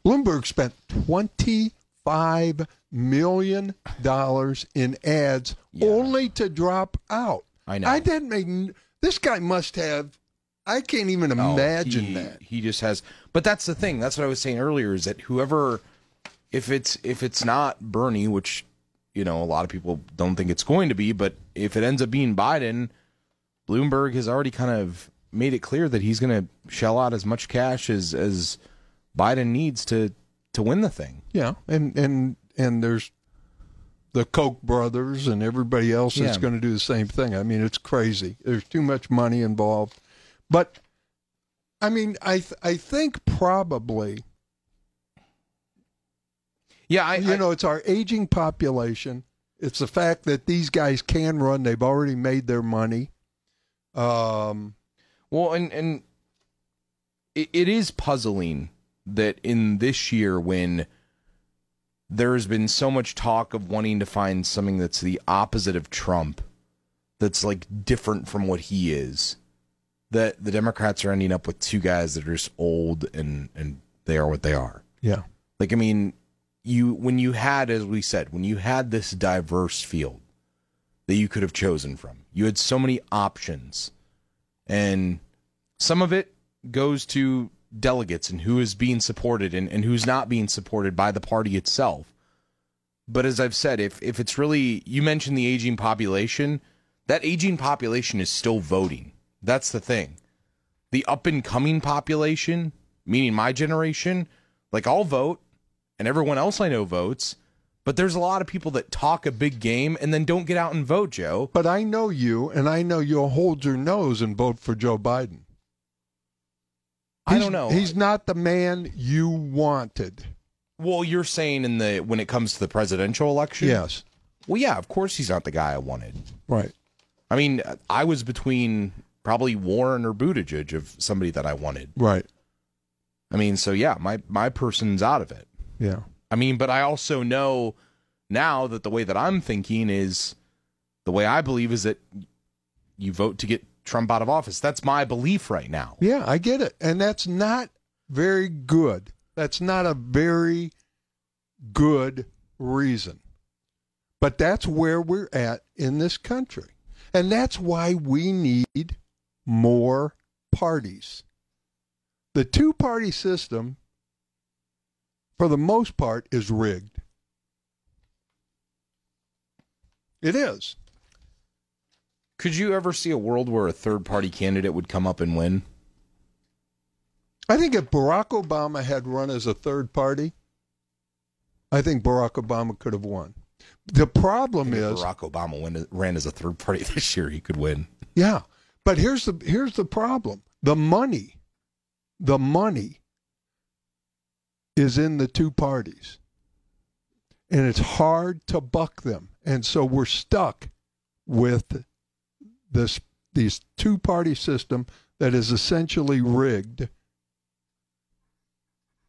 Bloomberg spent twenty five million dollars in ads Yeah. only to drop out. I know. I didn't make. This guy must have. I can't even Oh, imagine he, that. He just has but that's the thing. That's what I was saying earlier is that whoever if it's if it's not Bernie, which you know, a lot of people don't think it's going to be, but if it ends up being Biden, Bloomberg has already kind of made it clear that he's going to shell out as much cash as as Biden needs to to win the thing. Yeah, and and and there's the Koch brothers and everybody else that's Yeah. going to do the same thing. I mean, it's crazy. There's too much money involved. But I mean, I th- I think probably Yeah, I you I- know it's our aging population. It's the fact that these guys can run. They've already made their money. Um, Well, and and it, it is puzzling that in this year when there has been so much talk of wanting to find something that's the opposite of Trump, that's like different from what he is, that the Democrats are ending up with two guys that are just old and and they are what they are. yeah, Like I mean, you when you had, as we said, when you had this diverse field that you could have chosen from, you had so many options And some of it goes to delegates and who is being supported and, and who's not being supported by the party itself. But as I've said, if if it's really you mentioned the aging population, that aging population is still voting. That's the thing. The up and coming population, meaning my generation, like I'll vote and everyone else I know votes, but there's a lot of people that talk a big game and then don't get out and vote, Joe. But I know you, and I know you'll hold your nose and vote for Joe Biden. I don't know. He's not the man you wanted. Well, you're saying in the when it comes to the presidential election? Yes. Well, yeah, of course he's not the guy I wanted. Right. I mean, I was between probably Warren or Buttigieg of somebody that I wanted. Right. I mean, so yeah, my my person's out of it. Yeah. I mean, but I also know now that the way that I'm thinking is the way I believe is that you vote to get Trump out of office. That's my belief right now. Yeah, I get it. And that's not very good. That's not a very good reason. But that's where we're at in this country. And that's why we need more parties. The two party system, for the most part, is rigged. It is. Could you ever see a world where a third party candidate would come up and win? I think if Barack Obama had run as a third party, I think Barack Obama could have won. The problem If is, Barack Obama win, ran as a third party this year, he could win. yeah, but here's the here's the problem: the money, the money is in the two parties, and it's hard to buck them, and so we're stuck with this these two party system that is essentially rigged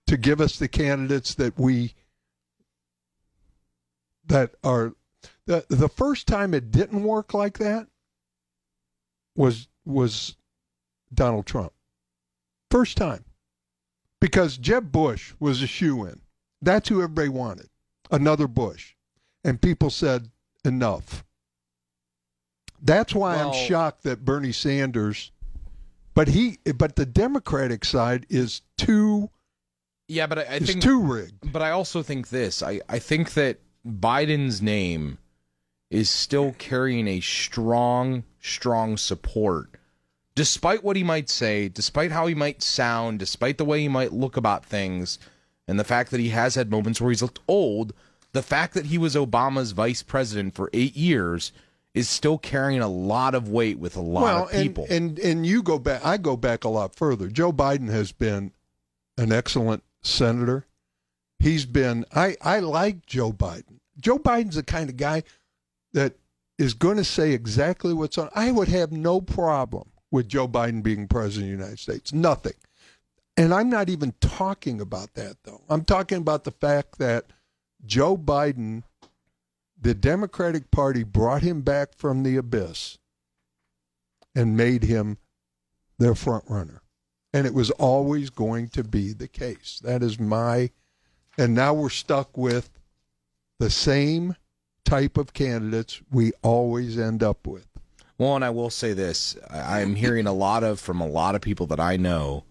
to give us the candidates that we that are the the first time it didn't work like that was was Donald Trump. First time. Because Jeb Bush was a shoe in. That's who everybody wanted. Another Bush. And people said enough. That's why Well- I'm shocked that Bernie Sanders but he but the Democratic side is too Yeah, but I, I think too rigged. But I also think this. I, I think that Biden's name is still carrying a strong, strong support. Despite what he might say, despite how he might sound, despite the way he might look about things, and the fact that he has had moments where he's looked old, the fact that he was Obama's vice president for eight years is still carrying a lot of weight with a lot well, of people. And, and and you go back. I go back a lot further. Joe Biden has been an excellent senator. He's been. I I like Joe Biden. Joe Biden's the kind of guy that is going to say exactly what's on. I would have no problem with Joe Biden being president of the United States. Nothing. And I'm not even talking about that though. I'm talking about the fact that Joe Biden the Democratic Party brought him back from the abyss and made him their front runner. And it was always going to be the case. That is my and now we're stuck with the same type of candidates we always end up with. Well, and I will say this: I'm hearing a lot of from a lot of people that I know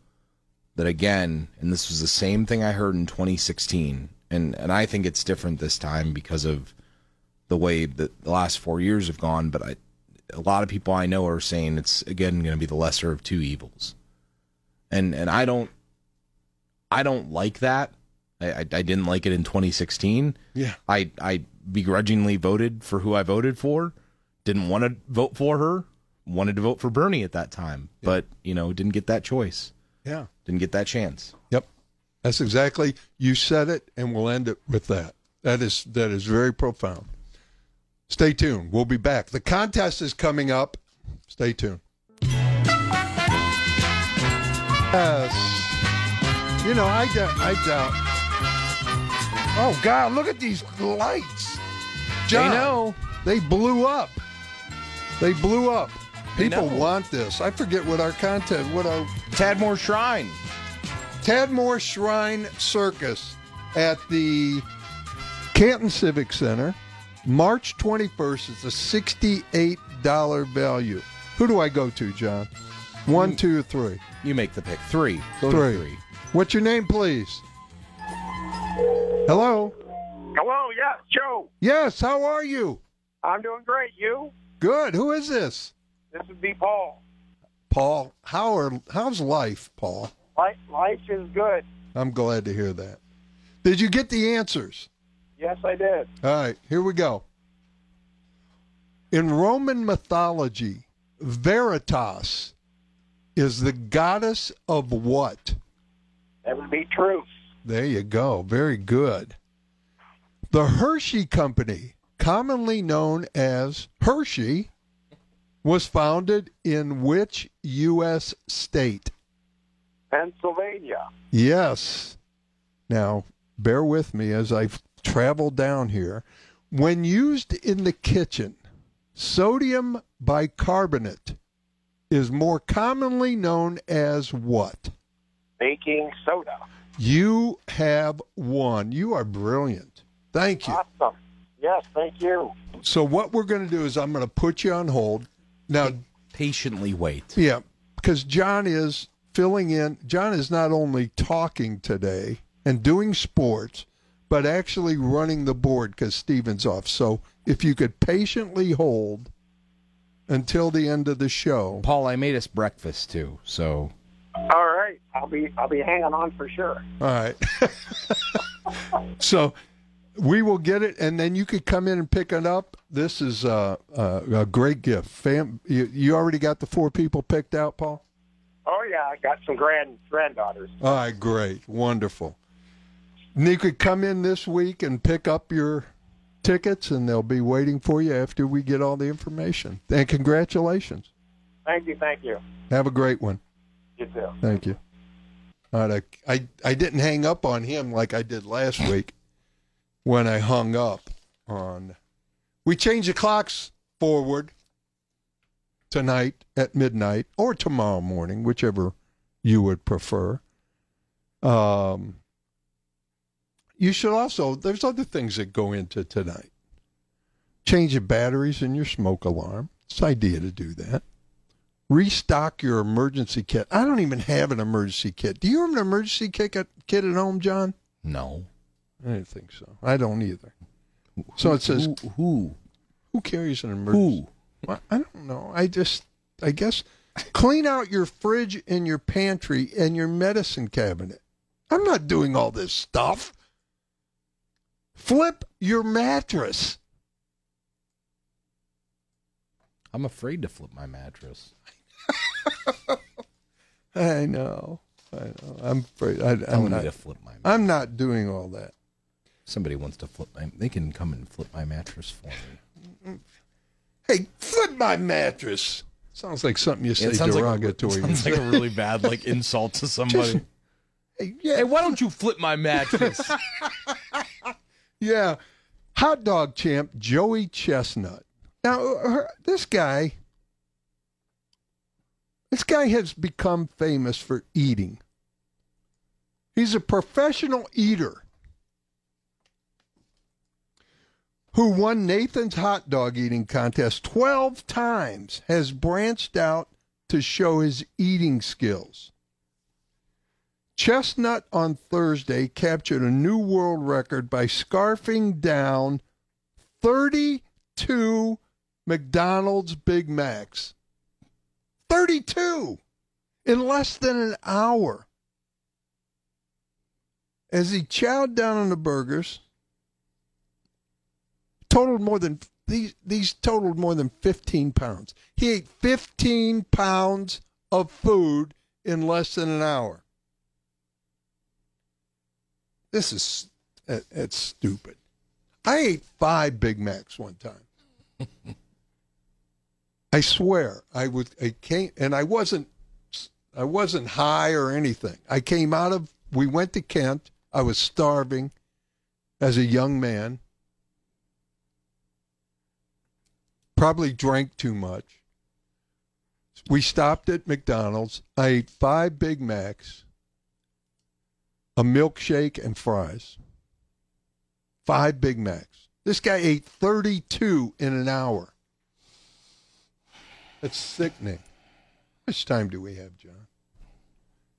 that again, and this was the same thing I heard in 2016, and and I think it's different this time because of the way that the last four years have gone. But I, a lot of people I know are saying it's again going to be the lesser of two evils, and and I don't, I don't like that. I, I, I didn't like it in 2016. Yeah. I I begrudgingly voted for who I voted for. Didn't want to vote for her. Wanted to vote for Bernie at that time, but you know didn't get that choice. Yeah. Didn't get that chance. Yep. That's exactly you said it and we'll end it with that. That is that is very profound. Stay tuned. We'll be back. The contest is coming up. Stay tuned. Yes. You know, I doubt I doubt. Oh God, look at these lights. John, know. They blew up. They blew up. People want this. I forget what our content, what our Tadmor Shrine. Tadmor Shrine Circus at the Canton Civic Center, March 21st. It's a $68 value. Who do I go to, John? One, two, or three. You make the pick. Three. Go to Three. three. What's your name, please? Hello. Hello, yes, Joe. Yes. How are you? I'm doing great. You? Good. Who is this? This would be Paul. Paul. How are how's life, Paul? Life, life is good. I'm glad to hear that. Did you get the answers? Yes, I did. All right, here we go. In Roman mythology, Veritas is the goddess of what? That would be truth. There you go. Very good. The Hershey Company, commonly known as Hershey, was founded in which U.S. state? Pennsylvania. Yes. Now, bear with me as I've traveled down here. When used in the kitchen, sodium bicarbonate is more commonly known as what? Baking soda. You have won. You are brilliant. Thank you. Awesome. Yes, thank you. So, what we're going to do is I'm going to put you on hold. Now, Patiently wait. yeah, because John is filling in. John is not only talking today and doing sports, but actually running the board because Steven's off. So, if you could patiently hold until the end of the show. Paul, I made us breakfast too, so All right, I'll be I'll be hanging on for sure. All right. so we will get it, and then you could come in and pick it up. This is uh, uh, a great gift. Fam, you, you already got the four people picked out, Paul. Oh yeah, I got some grand granddaughters. All right, great, wonderful. And you could come in this week and pick up your tickets, and they'll be waiting for you after we get all the information. And congratulations. Thank you, thank you. Have a great one. You too. Thank you. All right, I, I, I didn't hang up on him like I did last week when I hung up on. We change the clocks forward tonight at midnight or tomorrow morning, whichever you would prefer. Um, you should also, there's other things that go into tonight. Change the batteries in your smoke alarm. It's idea to do that restock your emergency kit. I don't even have an emergency kit. Do you have an emergency kit at, kit at home, John? no. I didn't think so. I don't either. So it says, Who? who? who carries an emergency? Who? I don't know. I just, I guess, clean out your fridge and your pantry and your medicine cabinet. I'm not doing all this stuff. Flip your mattress. I'm afraid to flip my mattress. I know. I know. I'm afraid. I, I'm not. to flip my. I'm not doing all that. Somebody wants to flip my. They can come and flip my mattress for me. Hey, flip my mattress. Sounds like something you say It sounds like a- derogatory. sounds like a really bad like insult to somebody. hey, yeah, hey, why don't you flip my mattress? yeah. Hot dog champ Joey Chestnut. Now, her, this guy, this guy has become famous for eating. He's a professional eater who won Nathan's hot dog eating contest 12 times, has branched out to show his eating skills. Chestnut on Thursday captured a new world record by scarfing down 32 McDonald's Big Macs. 32 in less than an hour. As he chowed down on the burgers, totaled more than these these totaled more than 15 pounds. He ate 15 pounds of food in less than an hour. This is it- it's stupid. I ate five Big Macs one time. I swear, I would. I came and I wasn't. I wasn't high or anything. I came out of. We went to Kent. I was starving, as a young man. Probably drank too much. We stopped at McDonald's. I ate five Big Macs, a milkshake, and fries. Five Big Macs. This guy ate 32 in an hour. That's sickening. How much time do we have, John?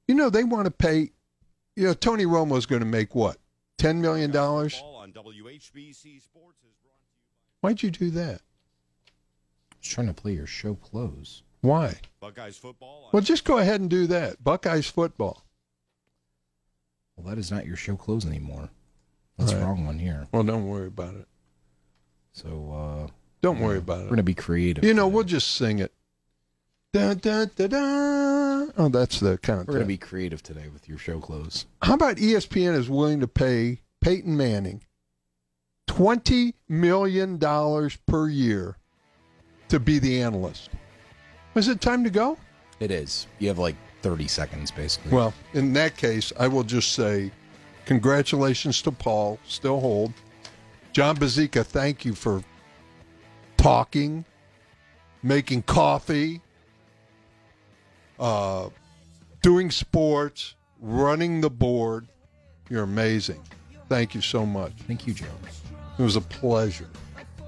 You know, they want to pay. You know, Tony Romo's going to make what? $10 million? On WHBC Sports is brought to you Why'd you do that? I was trying to play your show close. Why? Buckeyes football. Well, just go ahead and do that. Buckeyes football. Well, that is not your show close anymore. That's the Right. wrong one here. Well, don't worry about it. So uh, Don't worry about it. we're gonna be creative. You know, today. we'll just sing it. Da, da, da, da. Oh, that's the we're gonna be creative today with your show close. How about ESPN is willing to pay Peyton Manning twenty million dollars per year to be the analyst? Is it time to go? It is. You have like 30 seconds, basically. Well, in that case, I will just say congratulations to Paul, still hold. John Bazika, thank you for talking, making coffee, uh, doing sports, running the board. You're amazing. Thank you so much. thank you, Joe. It was a pleasure.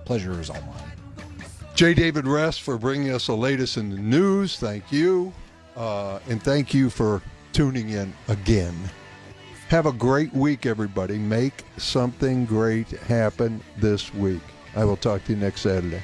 Pleasure is all mine. J. David Rest for bringing us the latest in the news. Thank you. Uh, and thank you for tuning in again. Have a great week, everybody. Make something great happen this week. I will talk to you next Saturday.